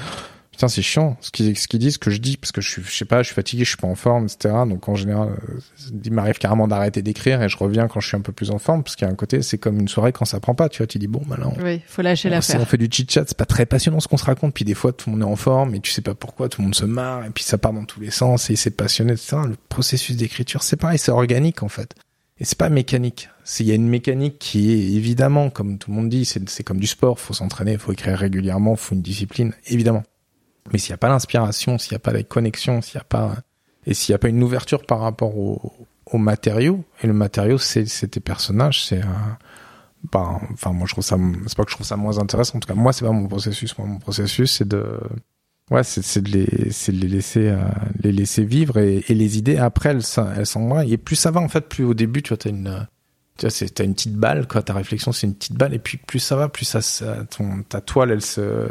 putain c'est chiant ce qu'ils ce qu'ils disent que je dis parce que je suis je sais pas je suis fatigué je suis pas en forme etc donc en général euh, il m'arrive carrément d'arrêter d'écrire et je reviens quand je suis un peu plus en forme parce qu'il y a un côté c'est comme une soirée quand ça prend pas tu vois tu dis bon bah oui faut lâcher l'affaire on fait du chit chat c'est pas très passionnant ce qu'on se raconte puis des fois tout le monde est en forme et tu sais pas pourquoi tout le monde se marre et puis ça part dans tous les sens et c'est passionné etc le processus d'écriture c'est pareil c'est organique en fait et c'est pas mécanique. Il y a une mécanique qui est évidemment, comme tout le monde dit, c'est comme du sport. Faut s'entraîner, faut écrire régulièrement, faut une discipline, évidemment. Mais s'il n'y a pas l'inspiration, s'il n'y a pas la connexion, s'il n'y a pas et s'il n'y a pas une ouverture par rapport au, au matériau, et le matériau c'est tes personnages, c'est bah, enfin moi je trouve ça, c'est pas que je trouve ça moins intéressant. En tout cas moi c'est pas mon processus. Moi mon processus c'est de ouais c'est de les c'est de les laisser euh, les laisser vivre et, les idées après elles elles sont et plus ça va en fait plus au début tu vois t'as une tu vois t'as une petite balle quoi ta réflexion c'est une petite balle et puis plus ça va plus ça ton ta toile elle se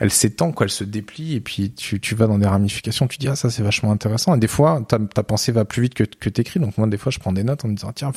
elle s'étend, quoi, elle se déplie, et puis tu, tu vas dans des ramifications, tu dis, ah, ça c'est vachement intéressant. Et des fois, ta, ta pensée va plus vite que, que t'écris, donc moi, des fois, je prends des notes en me disant, tiens,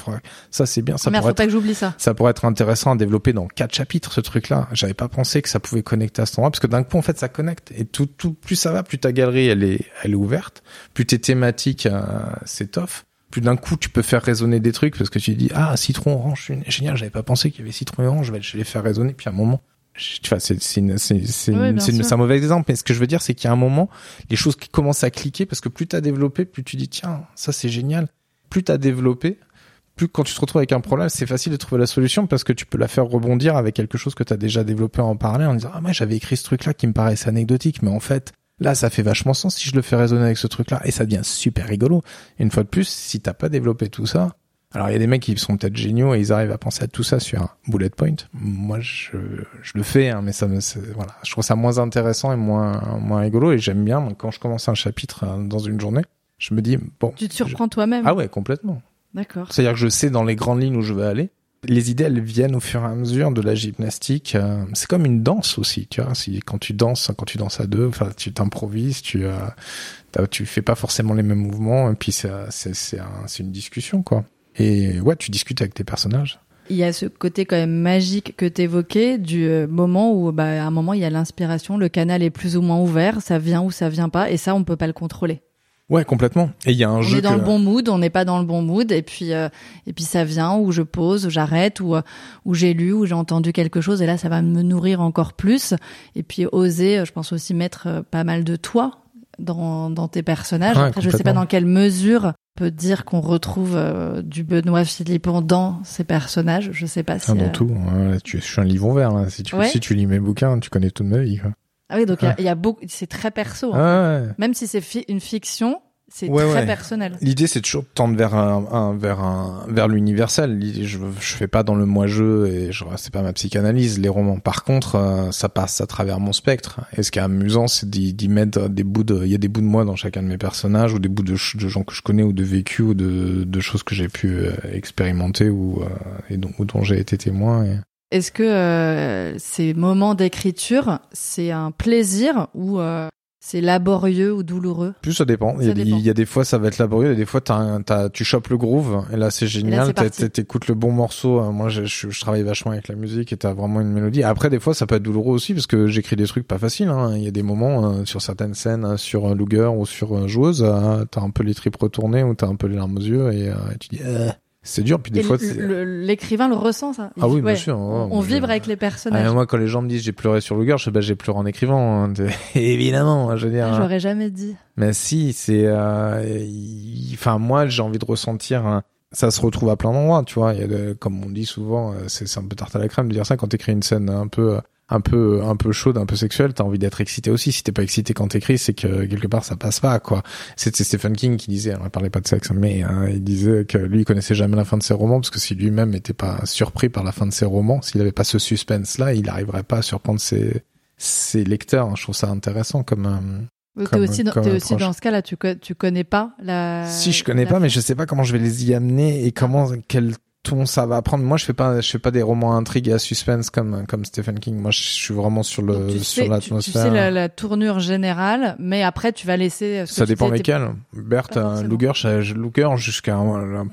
ça c'est bien, ça pourrait être, pas que j'oublie ça. Ça pourrait être intéressant à développer dans quatre chapitres, ce truc-là. J'avais pas pensé que ça pouvait connecter à ce endroit, parce que d'un coup, en fait, ça connecte. Et tout, tout, plus ça va, plus ta galerie, elle est, elle est ouverte, plus tes thématiques euh, s'étoffent plus d'un coup tu peux faire résonner des trucs parce que tu dis ah citron orange génial j'avais pas pensé qu'il y avait citron orange je vais, je vais les faire résonner puis à un moment tu vois, c'est c'est c'est c'est un mauvais exemple, mais ce que je veux dire, c'est qu'il y a un moment, les choses qui commencent à cliquer parce que plus t'as développé, plus tu dis tiens, ça c'est génial. Plus t'as développé, plus quand tu te retrouves avec un problème, c'est facile de trouver la solution parce que tu peux la faire rebondir avec quelque chose que t'as déjà développé en parler en disant ah moi j'avais écrit ce truc là qui me paraissait anecdotique, mais en fait là ça fait vachement sens si je le fais résonner avec ce truc là et ça devient super rigolo. une fois de plus, si t'as pas développé tout ça, alors il y a des mecs qui sont peut-être géniaux et ils arrivent à penser à tout ça sur un bullet point. Moi je, je le fais, hein, mais ça me voilà, je trouve ça moins intéressant et moins moins rigolo et j'aime bien quand je commence un chapitre euh, dans une journée, je me dis bon. Tu te surprends toi-même. Ah ouais complètement. D'accord. C'est-à-dire que je sais dans les grandes lignes où je veux aller. Les idées elles viennent au fur et à mesure de la gymnastique. Euh, c'est comme une danse aussi, tu vois. Si quand tu danses, quand tu danses à deux, enfin tu t'improvises, tu euh, tu fais pas forcément les mêmes mouvements et puis c'est c'est c'est un, une discussion quoi. Et ouais, tu discutes avec tes personnages. Il y a ce côté quand même magique que t'évoquais du euh, moment où, bah, à un moment, il y a l'inspiration, le canal est plus ou moins ouvert, ça vient ou ça vient pas, et ça, on peut pas le contrôler. Ouais, complètement. Et il y a un on jeu. On est dans le bon mood, on n'est pas dans le bon mood, et puis euh, et puis ça vient ou je pose, ou j'arrête, ou euh, ou j'ai lu, ou j'ai entendu quelque chose, et là ça va me nourrir encore plus. Et puis oser, je pense aussi mettre pas mal de toi dans dans tes personnages. Après, je sais pas dans quelle mesure peut dire qu'on retrouve euh, du Benoît Philippon dans ses personnages? Je sais pas si. Ah, dans euh, tout. tu, je suis un livre ouvert. Là. Si, tu, si tu lis mes bouquins, tu connais toute ma vie. Quoi. Ah oui, donc il y, a beaucoup. C'est très perso. Hein. Même si c'est une fiction, c'est très personnel. L'idée, c'est toujours de tendre vers un, vers un, vers l'universel. Je, je fais pas dans le moi-je et je, c'est pas ma psychanalyse, les romans. Par contre, euh, ça passe à travers mon spectre. Et ce qui est amusant, c'est d'y mettre des bouts de, il y a des bouts de moi dans chacun de mes personnages ou des bouts de, de gens que je connais ou de vécu ou de, de choses que j'ai pu euh, expérimenter ou, euh, et dont, ou dont j'ai été témoin. Et... Est-ce que ces moments d'écriture, c'est un plaisir ou c'est laborieux ou douloureux? Plus ça dépend. il, y a, des fois ça va être laborieux, et des fois tu chopes le groove et là c'est génial. T'écoutes le bon morceau. Hein. Moi je, je, travaille vachement avec la musique et t'as vraiment une mélodie. Après des fois ça peut être douloureux aussi parce que j'écris des trucs pas faciles. Hein. Il y a des moments euh, sur certaines scènes, euh, sur Luger ou sur Joueuse, euh, t'as un peu les tripes retournées ou t'as un peu les larmes aux yeux et, tu dis c'est dur. Puis des Et fois, l'écrivain le ressent, ça. Il ah oui, bien ouais, sûr. On, ouais, on moi, je- vibre avec les Ah, personnages. moi, quand les gens me disent j'ai pleuré sur Luger, je sais bah, j'ai pleuré en écrivant. hein. Évidemment, je veux dire. Ah, J'aurais jamais dit. Mais si, c'est, euh, enfin moi j'ai envie de ressentir. Ça se retrouve à plein d'endroits, tu vois. Il y a le- comme on dit souvent, euh, c'est c'est un peu tarte à la crème de dire ça quand t'écris une scène un peu, un peu, un peu chaude, un peu sexuelle. T'as envie d'être excité aussi. Si t'es pas excité quand t'écris, c'est que quelque part ça passe pas, quoi. C'était Stephen King qui disait, alors il parlait pas de sexe, mais hein, il disait que lui il connaissait jamais la fin de ses romans parce que si lui-même était pas surpris par la fin de ses romans, s'il avait pas ce suspense-là, il arriverait pas à surprendre ses, ses lecteurs. Je trouve ça intéressant comme. euh, T'es Comme- aussi, dans, aussi dans ce cas-là, tu, tu connais pas la. Si je connais la pas, mais je sais pas comment je vais les y amener et comment quel ton ça va prendre. Moi, je fais pas, je fais pas des romans à intrigue et à suspense comme comme Stephen King. Moi, je suis vraiment sur le tu sur sais, tu, tu l'atmosphère. sais la, la tournure générale, mais après tu vas laisser. euh, ce Ça dépend lesquels. Bert, pas euh. Luger, je- je- Luger jusqu'à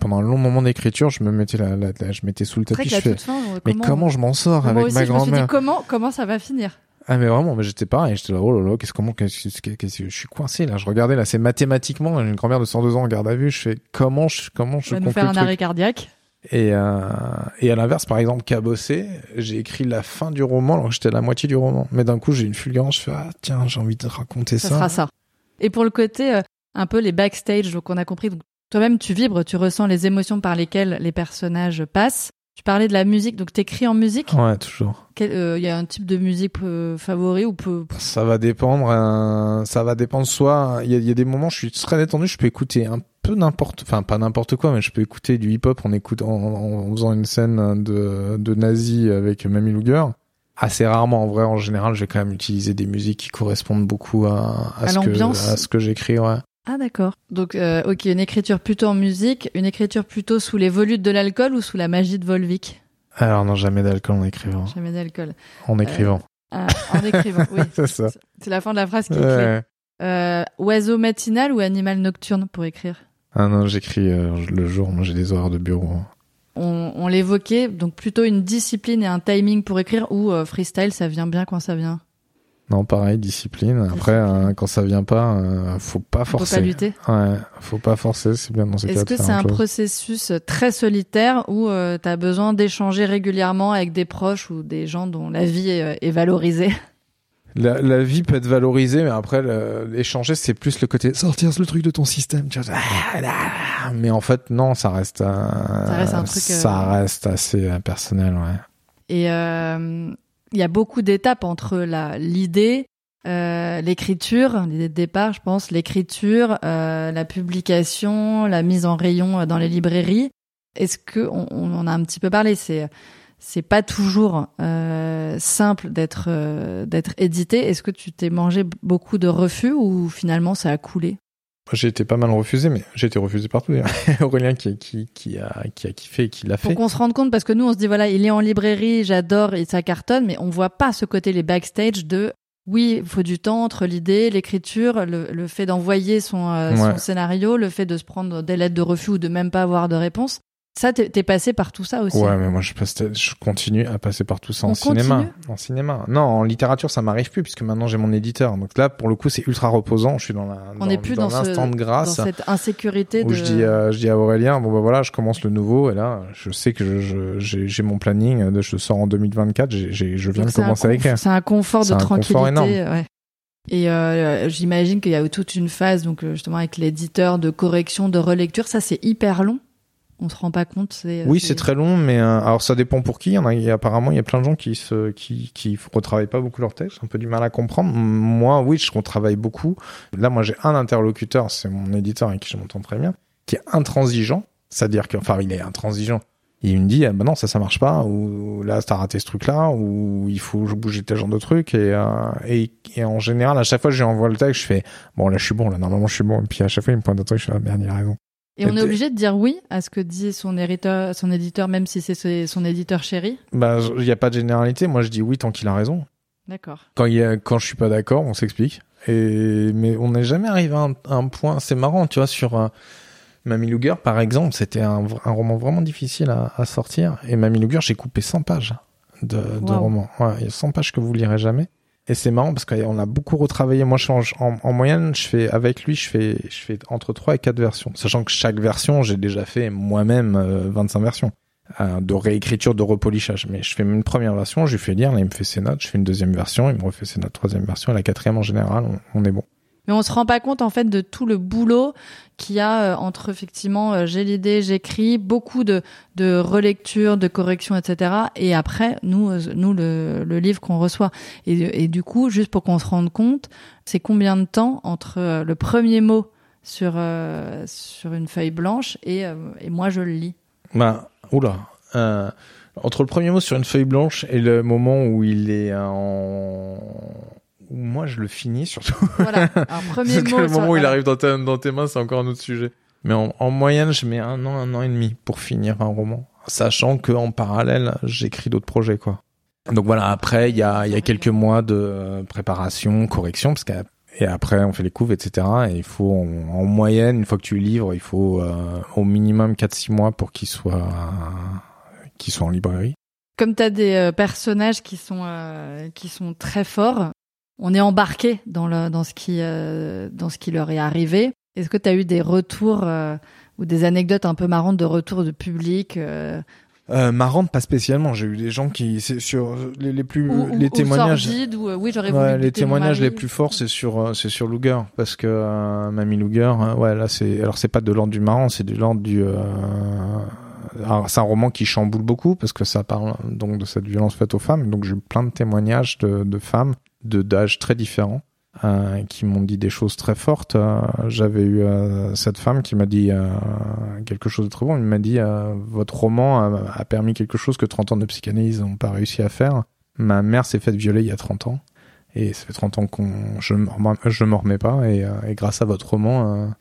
pendant un long moment d'écriture, je me mettais la, la- la- je mettais sous le tapis. Je fais, fin, euh, mais comment je m'en sors Moi avec aussi, ma je me suis dit grand-mère comment comment ça va finir. Ah mais vraiment, mais j'étais pareil, j'étais là, oh là là, qu'est-ce comment, qu'est-ce que je suis coincé là. Je regardais là, c'est mathématiquement, une grand-mère de 102 ans en garde à vue, je fais comment je comment je Tu vas nous conclue faire un arrêt cardiaque. Et, euh, et à l'inverse, par exemple, Cabossé, j'ai écrit la fin du roman alors que j'étais à la moitié du roman. Mais d'un coup, j'ai une fulgurance, je fais, ah tiens, j'ai envie de raconter Ça ça. sera ça. Et pour le côté euh, un peu les backstage, donc on a compris. Donc, toi-même, tu vibres, tu ressens les émotions par lesquelles les personnages passent. Tu parlais de la musique, donc t'écris en musique? Ouais, toujours. Quel- euh, Il y a un type de musique euh, favori ou peu Ça va dépendre, euh, ça va dépendre soit, il y a, il y a des moments, je suis très détendu, je peux écouter un peu n'importe, enfin pas n'importe quoi, mais je peux écouter du hip-hop en écoutant, en, en faisant une scène de, de nazi avec Mamie Luger. Assez rarement, en vrai, en général, je vais quand même utiliser des musiques qui correspondent beaucoup à, à, À ce que, à ce que j'écris, ouais. Ah d'accord. Donc euh, ok, une écriture plutôt en musique, une écriture plutôt sous les volutes de l'alcool ou sous la magie de Volvic? Alors non, jamais d'alcool en écrivant. Jamais d'alcool. En écrivant. Ah, en écrivant, oui. c'est ça. C'est la fin de la phrase qui est. Ouais. Euh, oiseau matinal ou animal nocturne pour écrire? Ah non, j'écris euh, le jour, moi j'ai des horaires de bureau. On, on l'évoquait, donc plutôt une discipline et un timing pour écrire ou euh, freestyle, ça vient bien quand ça vient? Non, pareil, discipline. Après, euh, quand ça vient pas, euh, faut pas On peut pas forcer. lutter. Ouais, faut pas forcer, c'est bien dans ces Est-ce que c'est un chose. processus très solitaire où euh, tu as besoin d'échanger régulièrement avec des proches ou des gens dont la vie est, est valorisée? La, la vie peut être valorisée, mais après, le- échanger, c'est plus le côté sortir le truc de ton système. Tu vois, ah, mais en fait, non, ça reste, euh, ça reste un truc, euh, ça reste assez euh, personnel, ouais. Et euh, il y a beaucoup d'étapes entre la l'idée, euh, l'écriture, l'idée de départ, je pense, l'écriture, euh, la publication, la mise en rayon euh, dans les librairies. Est-ce que on, on en a un petit peu parlé C'est c'est pas toujours euh, simple d'être euh, d'être édité. Est-ce que tu t'es mangé beaucoup de refus ou finalement ça a coulé? J'ai été pas mal refusé, mais j'ai été refusé partout. d'ailleurs. Aurélien qui, qui, qui, a, qui a kiffé et qui l'a Pour fait. qu'on se rende compte, parce que nous on se dit voilà, il est en librairie, j'adore et ça cartonne, mais on voit pas ce côté les backstage de oui, il faut du temps entre l'idée, l'écriture, le, le fait d'envoyer son, euh, son scénario, le fait de se prendre des lettres de refus ou de même pas avoir de réponse. Ça, t'es passé par tout ça aussi. Ouais, mais moi je, passe, je continue à passer par tout ça On en cinéma. En cinéma. Non, en littérature ça m'arrive plus puisque maintenant j'ai mon éditeur. Donc là pour le coup c'est ultra reposant. Je suis dans la On dans, n'est plus dans, ce- l'instant de dans grâce cette insécurité où de. je dis euh, je dis à Aurélien bon bah voilà je commence le nouveau et là je sais que j'ai mon planning de je sors en 2024. j'ai j'ai- je viens Donc de commencer à écrire. C'est un confort de un confort tranquillité. énorme. ouais. Et euh, j'imagine qu'il y a toute une phase, donc euh, justement avec l'éditeur de correction, de relecture, ça c'est hyper long. On se rend pas compte. C'est, Oui, c'est très long, mais euh, alors ça dépend pour qui. Il y en a, il y a- apparemment, il y a plein de gens qui se, qui, qui retravaillent pas beaucoup leur texte, un peu du mal à comprendre. Moi, oui, je retravaille beaucoup. Là, moi, j'ai un interlocuteur, c'est mon éditeur avec qui je m'entends très bien, qui est intransigeant. C'est-à-dire que, enfin, il est intransigeant. Il me dit, ah, bah non, ça, ça marche pas, ou là, t'as raté ce truc-là, ou il faut bouger tel genre de truc, et, euh, et, et en général, à chaque fois, je lui envoie le texte, je fais, bon, là, je suis bon, là, normalement, je suis bon, et puis à chaque fois, il me pointe un truc, je fais, ah, merde, il a raison. Et on est obligé de dire oui à ce que dit son éditeur, son éditeur, même si c'est ce- son éditeur chéri. Bah, il y a pas de généralité. Moi, je dis oui tant qu'il a raison. D'accord. Quand il y a, quand je suis pas d'accord, on s'explique. Et mais on n'est jamais arrivé à un, à un point. C'est marrant, tu vois, sur euh, Mamie Luger, par exemple, c'était un, roman vraiment difficile à, à sortir. Et Mamie Luger, j'ai coupé 100 pages de, de roman. Ouais, il y a 100 pages que vous lirez jamais. Et c'est marrant parce qu'on a beaucoup retravaillé. Moi, je change en, en, moyenne, je fais avec lui, je fais je fais entre 3 et 4 versions, sachant que chaque version, j'ai déjà fait moi-même 25 euh, versions euh, de réécriture, de repolichage. Mais je fais une première version, je lui fais lire, là il me fait ses notes, je fais une deuxième version, il me refait ses notes, troisième version, et la quatrième en général, on, est bon. Mais on se rend pas compte en fait de tout le boulot qu'il y a euh, entre effectivement euh, j'ai l'idée, j'écris, beaucoup de, de relecture, de correction, etc. Et après nous nous le, livre qu'on reçoit. Et, et du coup juste pour qu'on se rende compte, c'est combien de temps entre le premier mot sur sur une feuille blanche et, et moi je le lis. Bah Oula. Euh, entre le premier mot sur une feuille blanche et le moment où il est en moi je le finis surtout. Voilà, un premier mot. le moment où il arrive dans, dans tes mains, c'est encore un autre sujet. Mais en, moyenne, je mets un an, un an et demi pour finir un roman, sachant que en parallèle, j'écris d'autres projets, quoi. Donc voilà, après, il y a, y a quelques mois de préparation, correction, parce que et après, on fait les couves, etc. Et il faut, en, moyenne, une fois que tu livres, il faut euh, au minimum 4-6 mois pour qu'il soit, qu'il soit en librairie. Comme tu as des euh, personnages qui sont, euh, qui sont très forts, on est embarqué dans, le, dans, ce qui, dans ce qui leur est arrivé. Est-ce que tu as eu des retours ou des anecdotes un peu marrantes de retours de public euh, marrante pas spécialement. J'ai eu des gens qui c'est sur les, les plus les témoignages. ou, euh, oui j'aurais ouais, les témoignages les plus forts c'est sur euh, c'est sur Luger parce que euh, Mamie Luger hein, ouais là c'est alors c'est pas de l'ordre du marrant c'est de l'ordre du c'est un roman qui chamboule beaucoup parce que ça parle donc de cette violence faite aux femmes. Donc j'ai eu plein de témoignages de, de femmes de d'âges très différents euh, qui m'ont dit des choses très fortes. Euh, j'avais eu euh, cette femme qui m'a dit quelque chose de très bon. Elle m'a dit votre roman a, permis quelque chose que 30 ans de psychanalyse n'ont pas réussi à faire. Ma mère s'est faite violer il y a 30 ans et ça fait 30 ans qu'on je je m'en remets pas et, et, grâce à votre roman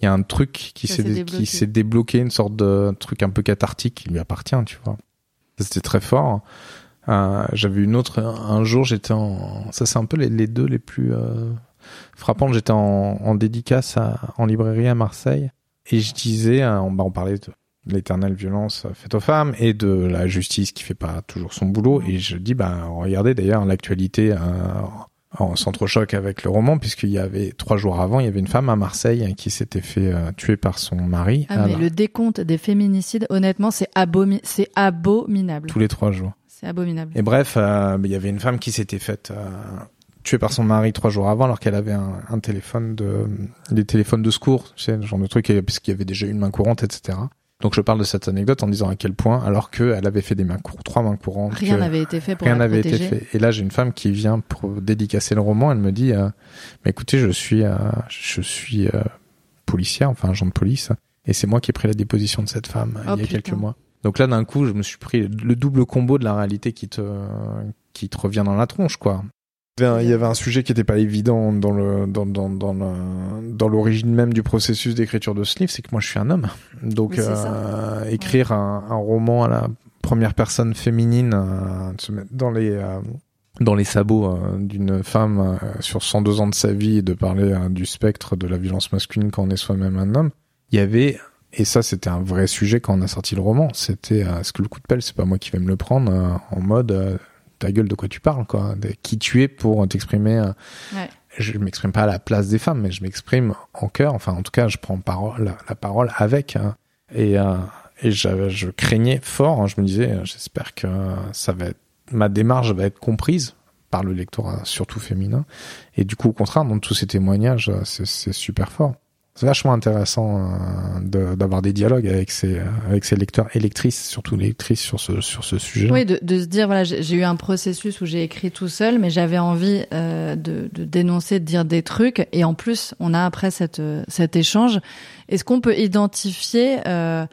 il y a un truc qui s'est qui s'est débloqué une sorte de truc un peu cathartique qui lui appartient tu vois c'était très fort euh, j'avais une autre un jour j'étais en ça c'est un peu les, les, deux les plus euh, frappants j'étais en, en, dédicace à, en librairie à Marseille et je disais euh, on, bah, on parlait de l'éternelle violence faite aux femmes et de la justice qui fait pas toujours son boulot et je dis bah regardez d'ailleurs l'actualité euh, en centre-choc avec le roman, puisqu'il y avait trois jours avant, il y avait une femme à Marseille qui s'était fait euh, tuer par son mari. Ah, mais le décompte des féminicides, honnêtement, c'est abomi abominable. Tous les trois jours. C'est abominable. Et bref, euh, il y avait une femme qui s'était faite euh, tuer par son mari trois jours avant, alors qu'elle avait un, un, téléphone de, des téléphones de secours, tu sais, le genre de truc, puisqu'il y avait déjà une main courante, etc. Donc je parle de cette anecdote en disant à quel point, alors qu'elle avait fait des mains courantes, trois mains courantes, rien n'avait été fait pour rien n'avait été fait. Et là j'ai une femme qui vient pour dédicacer le roman, elle me dit, euh, mais écoutez, je suis, euh, je suis policière, enfin agent de police, et c'est moi qui ai pris la déposition de cette femme oh, il y a putain. quelques mois. Donc là, d'un coup, je me suis pris le double combo de la réalité qui te, qui te revient dans la tronche, quoi. Il y avait un sujet qui n'était pas évident dans le dans dans dans le, dans l'origine même du processus d'écriture de ce livre, c'est que moi je suis un homme, donc euh, écrire ouais. un, un, roman à la première personne féminine, euh, se mettre dans les euh, dans les sabots euh, d'une femme sur 102 ans de sa vie et de parler du spectre de la violence masculine quand on est soi-même un homme, il y avait et ça, c'était un vrai sujet quand on a sorti le roman. C'était euh, est-ce que le coup de pelle, c'est pas moi qui vais me le prendre euh, en mode euh, ta gueule de quoi tu parles, quoi. De qui tu es pour t'exprimer. Ouais. Je m'exprime pas à la place des femmes, mais je m'exprime en cœur. Enfin, en tout cas, je prends parole, la, parole avec. Hein. Et, et je, je, craignais fort. Hein. Je me disais, j'espère que ça va être, ma démarche va être comprise par le lectorat, surtout féminin. Et du coup, au contraire, dans tous ces témoignages, c'est super fort c'est vachement intéressant euh, d'avoir des dialogues avec ces avec ces lecteurs et surtout lectrices sur ce sur ce sujet oui de, se dire voilà j'ai eu un processus où j'ai écrit tout seul mais j'avais envie euh, de, dénoncer de dire des trucs et en plus on a après cet échange est-ce qu'on peut identifier euh,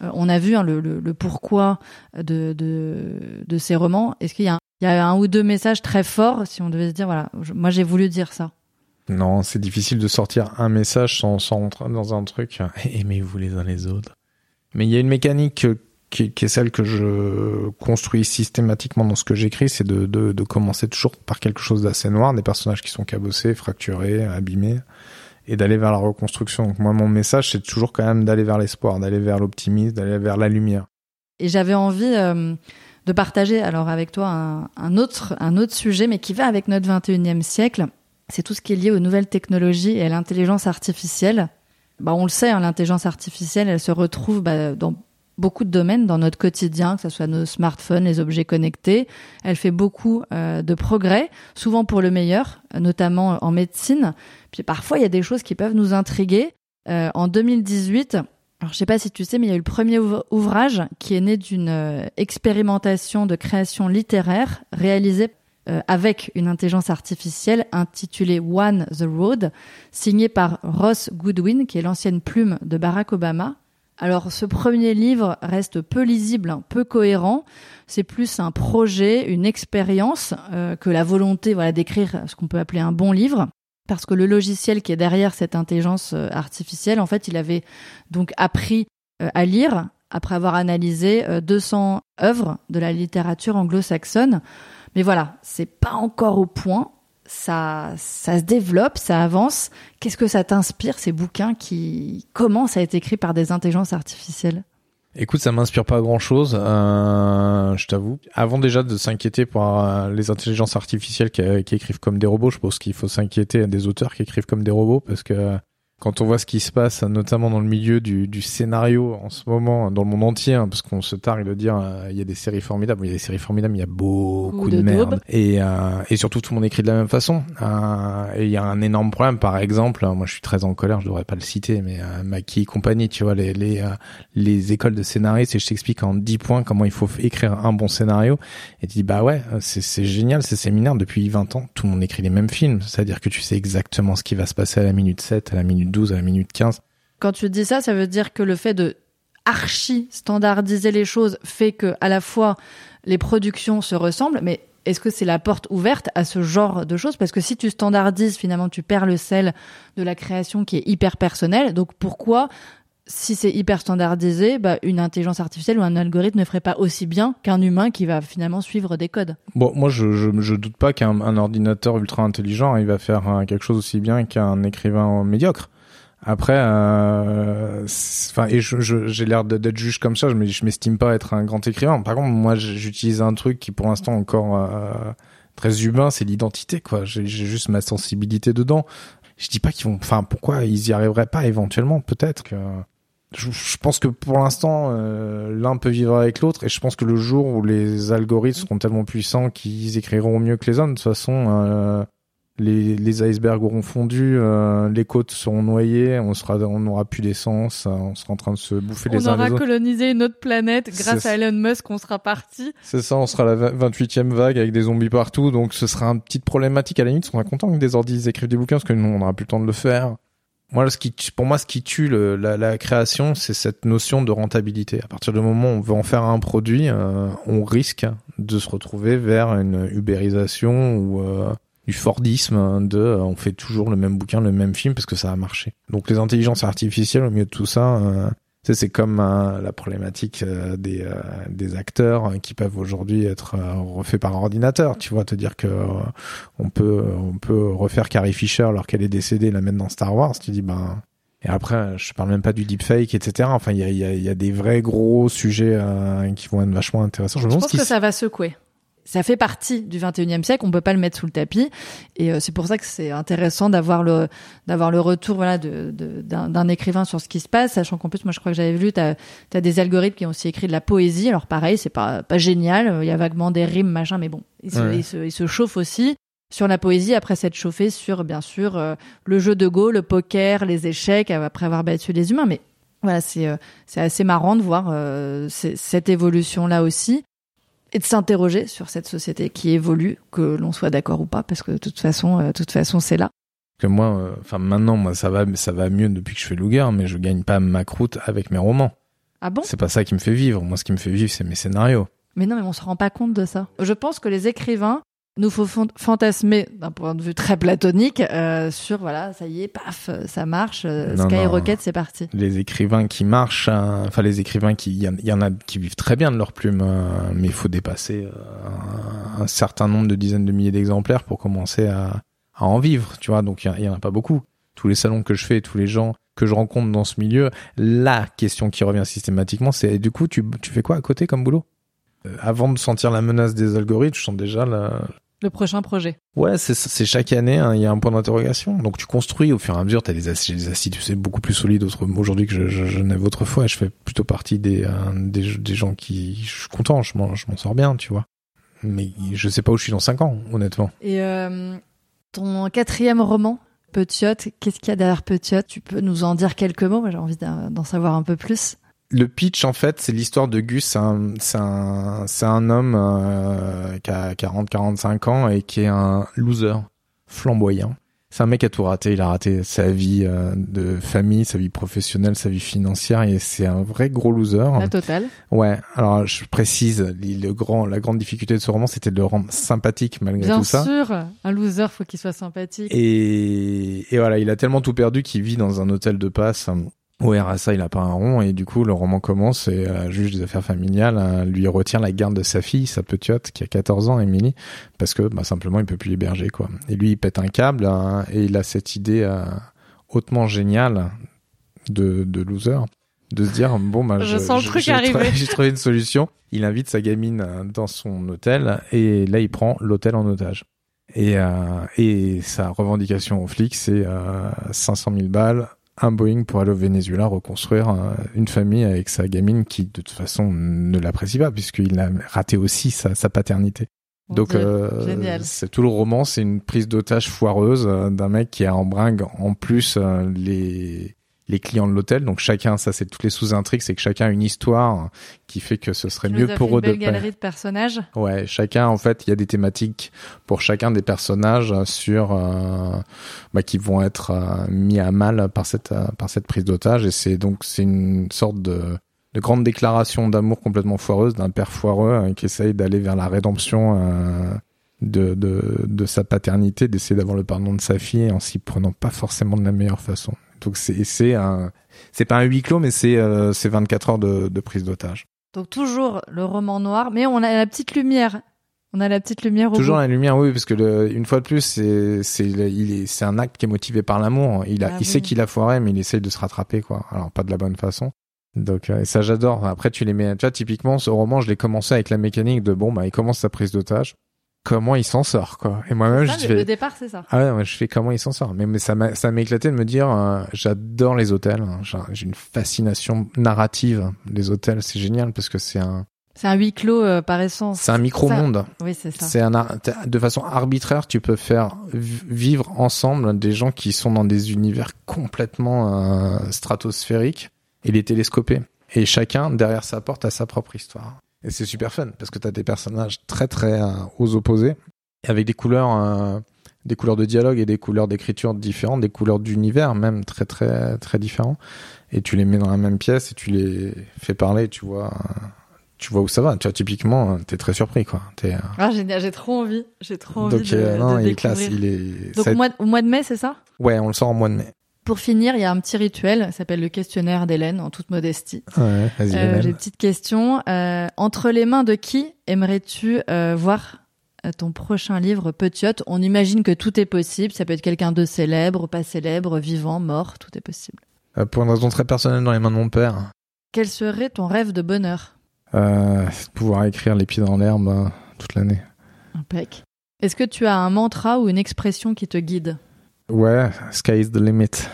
on a vu hein, le, pourquoi de, ces romans. Est-ce qu'il y a, un, ou deux messages très forts si on devait se dire voilà, moi j'ai voulu dire ça? Non, c'est difficile de sortir un message sans, sans rentrer dans un truc. Aimez-vous les uns les autres. Mais il y a une mécanique qui, qui, est celle que je construis systématiquement dans ce que j'écris, c'est de, de, de, commencer toujours par quelque chose d'assez noir, des personnages qui sont cabossés, fracturés, abîmés, et d'aller vers la reconstruction. Donc moi, mon message, c'est toujours quand même d'aller vers l'espoir, d'aller vers l'optimisme, d'aller vers la lumière. Et j'avais envie... Euh de partager alors avec toi un, un, autre, un autre sujet, mais qui va avec notre 21e siècle. C'est tout ce qui est lié aux nouvelles technologies et à l'intelligence artificielle. Bah, on le sait, hein, l'intelligence artificielle, elle se retrouve bah, dans beaucoup de domaines dans notre quotidien, que ce soit nos smartphones, les objets connectés. Elle fait beaucoup euh, de progrès, souvent pour le meilleur, notamment en médecine. Puis parfois, il y a des choses qui peuvent nous intriguer. Euh, en 2018, alors je sais pas si tu sais, mais il y a eu le premier ouvrage qui est né d'une euh, expérimentation de création littéraire réalisée avec une intelligence artificielle intitulée One the Road, signé par Ross Goodwin, qui est l'ancienne plume de Barack Obama, alors ce premier livre reste peu lisible, peu cohérent. C'est plus un projet, une expérience euh, que la volonté voilà, d'écrire ce qu'on peut appeler un bon livre. Parce que le logiciel qui est derrière cette intelligence euh, artificielle, en fait, il avait donc appris euh, à lire après avoir analysé 200 œuvres de la littérature anglo-saxonne. Mais voilà, c'est pas encore au point ça, ça se développe, ça avance. Qu'est-ce que ça t'inspire, ces bouquins qui commencent à être écrits par des intelligences artificielles? Écoute, ça m'inspire pas grand-chose, euh, je t'avoue. Avant déjà de s'inquiéter pour euh, les intelligences artificielles qui, qui, écrivent comme des robots, je pense qu'il faut s'inquiéter des auteurs qui écrivent comme des robots parce que quand on voit ce qui se passe, notamment dans le milieu du, du scénario en ce moment, dans le monde entier, hein, parce qu'on se targue de dire euh, il y a des séries formidables, il y a des séries formidables, il y a beaucoup de, merde, et, euh, et surtout tout le monde écrit de la même façon. Euh, et il y a un énorme problème, par exemple, moi je suis très en colère, je devrais pas le citer, mais euh, Maki et compagnie, tu vois, les les, les écoles de scénaristes, et je t'explique en 10 points comment il faut écrire un bon scénario, et tu dis bah ouais, c'est génial ces séminaires depuis 20 ans, tout le monde écrit les mêmes films, c'est-à-dire que tu sais exactement ce qui va se passer à la minute 7, à la minute 12 à la minute 15. Quand tu dis ça, ça veut dire que le fait de archi standardiser les choses fait que à la fois les productions se ressemblent, mais est-ce que c'est la porte ouverte à ce genre de choses? Parce que si tu standardises, finalement, tu perds le sel de la création qui est hyper personnelle. Donc pourquoi, si c'est hyper standardisé, bah, une intelligence artificielle ou un algorithme ne ferait pas aussi bien qu'un humain qui va finalement suivre des codes? Bon, moi, je, je, je doute pas qu'un ordinateur ultra intelligent, il va faire euh, quelque chose aussi bien qu'un écrivain médiocre. Après, euh, enfin, et je, j'ai l'air d'être juge comme ça. Je m'estime pas être un grand écrivain. Par contre, moi, j'utilise un truc qui, pour l'instant, encore euh, très humain, c'est l'identité. Quoi, j'ai juste ma sensibilité dedans. Je dis pas qu'ils vont. Enfin, pourquoi ils y arriveraient pas éventuellement Peut-être que. Je, pense que pour l'instant, euh, l'un peut vivre avec l'autre, et je pense que le jour où les algorithmes seront tellement puissants qu'ils écriront mieux que les hommes, de toute façon, euh, les, les icebergs auront fondu, euh, les côtes seront noyées, on sera, on n'aura plus d'essence, euh, on sera en train de se bouffer les uns les autres. On aura colonisé une autre planète grâce à Elon Musk, on sera parti. C'est ça, on sera la 28e vague avec des zombies partout, donc ce sera une petite problématique à la limite. On sera content que des ordis écrivent des bouquins parce que nous on n'aura plus le temps de le faire. Moi, ce qui, pour moi, ce qui tue le, la, la, création, c'est cette notion de rentabilité. À partir du moment où on veut en faire un produit, euh, on risque de se retrouver vers une ubérisation ou du Fordisme hein, de euh, on fait toujours le même bouquin, le même film parce que ça a marché. Donc les intelligences artificielles au milieu de tout ça, euh, c'est comme euh, la problématique des, des acteurs qui peuvent aujourd'hui être refaits par ordinateur. Tu vois, te dire que on peut on peut refaire Carrie Fisher alors qu'elle est décédée, la mettre dans Star Wars. Tu dis ben et après, je parle même pas du deepfake, etc. Enfin, il y a, y, a, y a des vrais gros sujets qui vont être vachement intéressants. Je, je pense que ça va secouer ça fait partie du 21e siècle, on peut pas le mettre sous le tapis. Et euh, c'est pour ça que c'est intéressant d'avoir le d'avoir le retour voilà de, d'un, écrivain sur ce qui se passe, sachant qu'en plus moi je crois que j'avais vu tu as, des algorithmes qui ont aussi écrit de la poésie. Alors pareil, c'est pas pas génial, il y a vaguement des rimes machin mais bon, ils se, se, chauffent aussi sur la poésie après s'être chauffé sur bien sûr euh, le jeu de Go, le poker, les échecs après avoir battu les humains. Mais voilà, c'est euh, c'est assez marrant de voir cette évolution là aussi et de s'interroger sur cette société qui évolue, que l'on soit d'accord ou pas, parce que de toute façon, euh, toute façon, c'est là. Que moi, euh, enfin maintenant, moi ça va, ça va mieux depuis que je fais Lougar, mais je gagne pas ma croûte avec mes romans. Ah bon? C'est pas ça qui me fait vivre. Moi, ce qui me fait vivre, c'est mes scénarios. Mais non, mais on se rend pas compte de ça. Je pense que les écrivains nous faut fantasmer d'un point de vue très platonique euh, sur voilà ça y est paf ça marche euh, Skyrocket c'est parti. Les écrivains qui marchent hein, enfin les écrivains qui il y, en a qui vivent très bien de leur plume euh, mais il faut dépasser euh, un, certain nombre de dizaines de milliers d'exemplaires pour commencer à, à, en vivre tu vois. Donc il y, en a pas beaucoup. Tous les salons que je fais tous les gens que je rencontre dans ce milieu la question qui revient systématiquement c'est du coup tu tu fais quoi à côté comme boulot? Euh, Avant de sentir la menace des algorithmes, je sens déjà la... Le prochain projet. Ouais, c'est chaque année, hein, il y a un point d'interrogation. Donc tu construis au fur et à mesure, tu as des acides tu sais, beaucoup plus solides aujourd'hui que je, je, je n'avais autrefois. Je fais plutôt partie des, euh, des, des gens qui... Je suis content, je m'en sors bien, tu vois. Mais je sais pas où je suis dans 5 ans, honnêtement. Et euh, ton quatrième roman, Petiot, qu'est-ce qu'il y a derrière Petiot Tu peux nous en dire quelques mots? Moi, J'ai envie d'en savoir un peu plus. Le pitch, en fait, c'est l'histoire de Gus. C'est un, c'est un, homme euh, qui a 40-45 ans et qui est un loser flamboyant. C'est un mec qui a tout raté. Il a raté sa vie euh, de famille, sa vie professionnelle, sa vie financière et c'est un vrai gros loser. La totale. Ouais. Alors, je précise, le grand, la grande difficulté de ce roman, c'était de le rendre sympathique malgré Bien tout ça. sûr, un loser, faut qu'il soit sympathique. Et, et voilà, il a tellement tout perdu qu'il vit dans un hôtel de passe. Au RSA, il a pas un rond et du coup, le roman commence et euh, juge des affaires familiales euh, lui retient la garde de sa fille, sa petite qui a 14 ans, Émilie, parce que bah, simplement il peut plus l'héberger quoi. Et lui, il pète un câble hein, et il a cette idée euh, hautement géniale de, de loser de se dire bon bah Je sens le truc j'ai arriver. trouvé- j'ai trouvé une solution. Il invite sa gamine dans son hôtel et là il prend l'hôtel en otage. Et, euh, et sa revendication aux flics, c'est euh, 500 000 balles, un Boeing pour aller au Venezuela reconstruire une famille avec sa gamine qui, de toute façon, ne l'apprécie pas puisqu'il a raté aussi sa, sa paternité. Mon Donc, euh, c'est tout le roman, c'est une prise d'otage foireuse euh, d'un mec qui a en bringue en plus euh, les les clients de l'hôtel. Donc chacun, ça c'est toutes les sous-intrigues, c'est que chacun a une histoire qui fait que ce serait Tu mieux pour eux une belle de galerie de personnages. Ouais, chacun en fait, il y a des thématiques pour chacun des personnages sur euh, bah, qui vont être euh, mis à mal par cette euh, par cette prise d'otage et c'est donc c'est une sorte de de grande déclaration d'amour complètement foireuse d'un père foireux euh, qui essaye d'aller vers la rédemption euh, de, de de sa paternité, d'essayer d'avoir le pardon de sa fille en s'y prenant pas forcément de la meilleure façon. Donc c'est c'est un c'est pas un huis clos mais c'est euh, c'est 24 heures de, de prise d'otage. Donc toujours le roman noir, mais on a la petite lumière. On a la petite lumière au Toujours bout. la lumière, oui, parce que le, une fois de plus, c'est c'est c'est un acte qui est motivé par l'amour. Il a Ah il sait qu'il a foiré, mais il essaye de se rattraper, quoi. Alors pas de la bonne façon. Donc euh, et ça j'adore. Après tu les mets, tu vois, typiquement ce roman, je l'ai commencé avec la mécanique de bon bah il commence sa prise d'otage. Comment il s'en sort, quoi. Et moi-même je le, le fais départ, c'est ça. ah ouais, je fais comment il s'en sort. Mais, mais ça m'a ça m'a éclaté de me dire euh, j'adore les hôtels. hein. J'ai une fascination narrative des hôtels. C'est génial parce que c'est un C'est un huis clos euh, par essence. c'est un micro monde. Oui, c'est ça. C'est un de façon arbitraire, tu peux faire vi- vivre ensemble des gens qui sont dans des univers complètement euh, stratosphériques et les télescoper. Et chacun derrière sa porte a sa propre histoire. Et c'est super fun parce que t'as des personnages très très euh, aux opposés et avec des couleurs, euh, des couleurs de dialogue et des couleurs d'écriture différentes, des couleurs d'univers même très très très différents. Et tu les mets dans la même pièce et tu les fais parler. Tu vois, euh, tu vois où ça va. Tu vois typiquement, euh, t'es très surpris quoi. T'es, Ah, génial, j'ai trop envie. J'ai trop envie donc de, euh, non, de il est classe, découvrir. il est. Donc au mois, au mois de mai, c'est ça? Ouais, on le sort en mois de mai. Pour finir, il y a un petit rituel, ça s'appelle le questionnaire d'Hélène, en toute modestie. Ouais, vas-y. Euh. J'ai une petite question. Euh, entre les mains de qui aimerais-tu euh, voir euh, ton prochain livre Petiot On imagine que tout est possible. Ça peut être quelqu'un de célèbre, pas célèbre, vivant, mort, tout est possible. Pour une raison très personnelle dans les mains de mon père, Quel serait ton rêve de bonheur? C'est de pouvoir écrire les pieds dans l'herbe euh, toute l'année. Impec. Est-ce que tu as un mantra ou une expression qui te guide? Ouais, sky is the limit.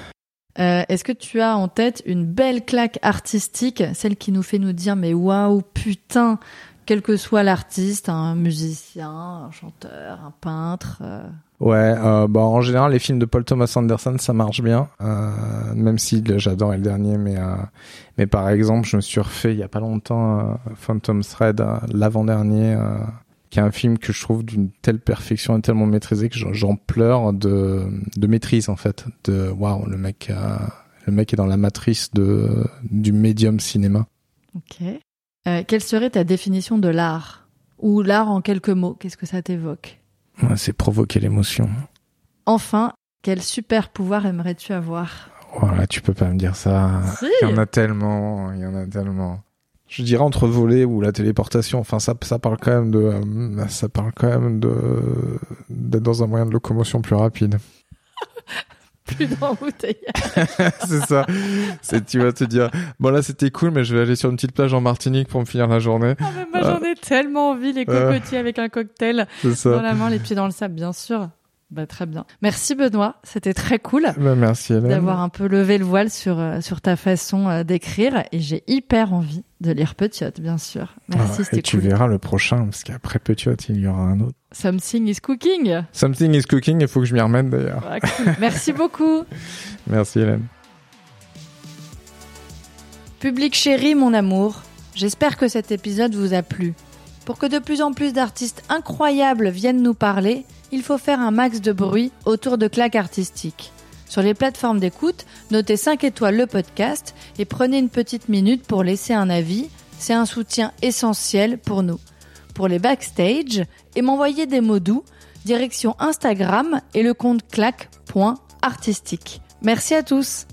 Euh, Est-ce que tu as en tête une belle claque artistique, celle qui nous fait nous dire mais waouh putain, quel que soit l'artiste, un musicien, un chanteur, un peintre. euh, Ouais, euh, bah en général les films de Paul Thomas Anderson ça marche bien, même si j'adore le dernier, mais mais par exemple je me suis refait il y a pas longtemps Phantom Thread, l'avant-dernier, euh, qui est un film que je trouve d'une telle perfection et tellement maîtrisé que j'en- pleure de de maîtrise en fait, de waouh le mec le mec est dans la matrice de du médium cinéma. Ok. Euh, quelle serait ta définition de l'art? Ou l'art en quelques mots, qu'est-ce que ça t'évoque? Ouais, c'est provoquer l'émotion. Enfin, quel super pouvoir aimerais-tu avoir? Voilà, tu peux pas me dire ça. Si. Il y en a tellement, il y en a tellement. Je dirais entre voler ou la téléportation. Enfin, ça, ça parle quand même de, euh, ça parle quand même de d'être dans un moyen de locomotion plus rapide. plus d'embouteillage. c'est ça. C'est, tu vas te dire, bon là c'était cool, mais je vais aller sur une petite plage en Martinique pour me finir la journée. Ah, mais moi j'en ai tellement envie, les cocotiers avec un cocktail. Ça. Dans la main, les pieds dans le sable, bien sûr. Bah, très bien. Merci Benoît, c'était très cool Bah, merci d'avoir un peu levé le voile sur, euh, sur ta façon euh, d'écrire et j'ai hyper envie de lire Petiote, bien sûr. Merci, Ah, et tu cool. verras le prochain, parce qu'après Petiot, il y aura un autre. Something is cooking. Something is cooking, il faut que je m'y remette d'ailleurs. Ah, cool. Merci beaucoup. Merci Hélène. Public chéri, mon amour, j'espère que cet épisode vous a plu. Pour que de plus en plus d'artistes incroyables viennent nous parler, il faut faire un max de bruit autour de claques artistiques. Sur les plateformes d'écoute, notez 5 étoiles le podcast et prenez une petite minute pour laisser un avis, c'est un soutien essentiel pour nous. Pour les backstage et m'envoyer des mots doux, direction Instagram et le compte claque.artistique. Merci à tous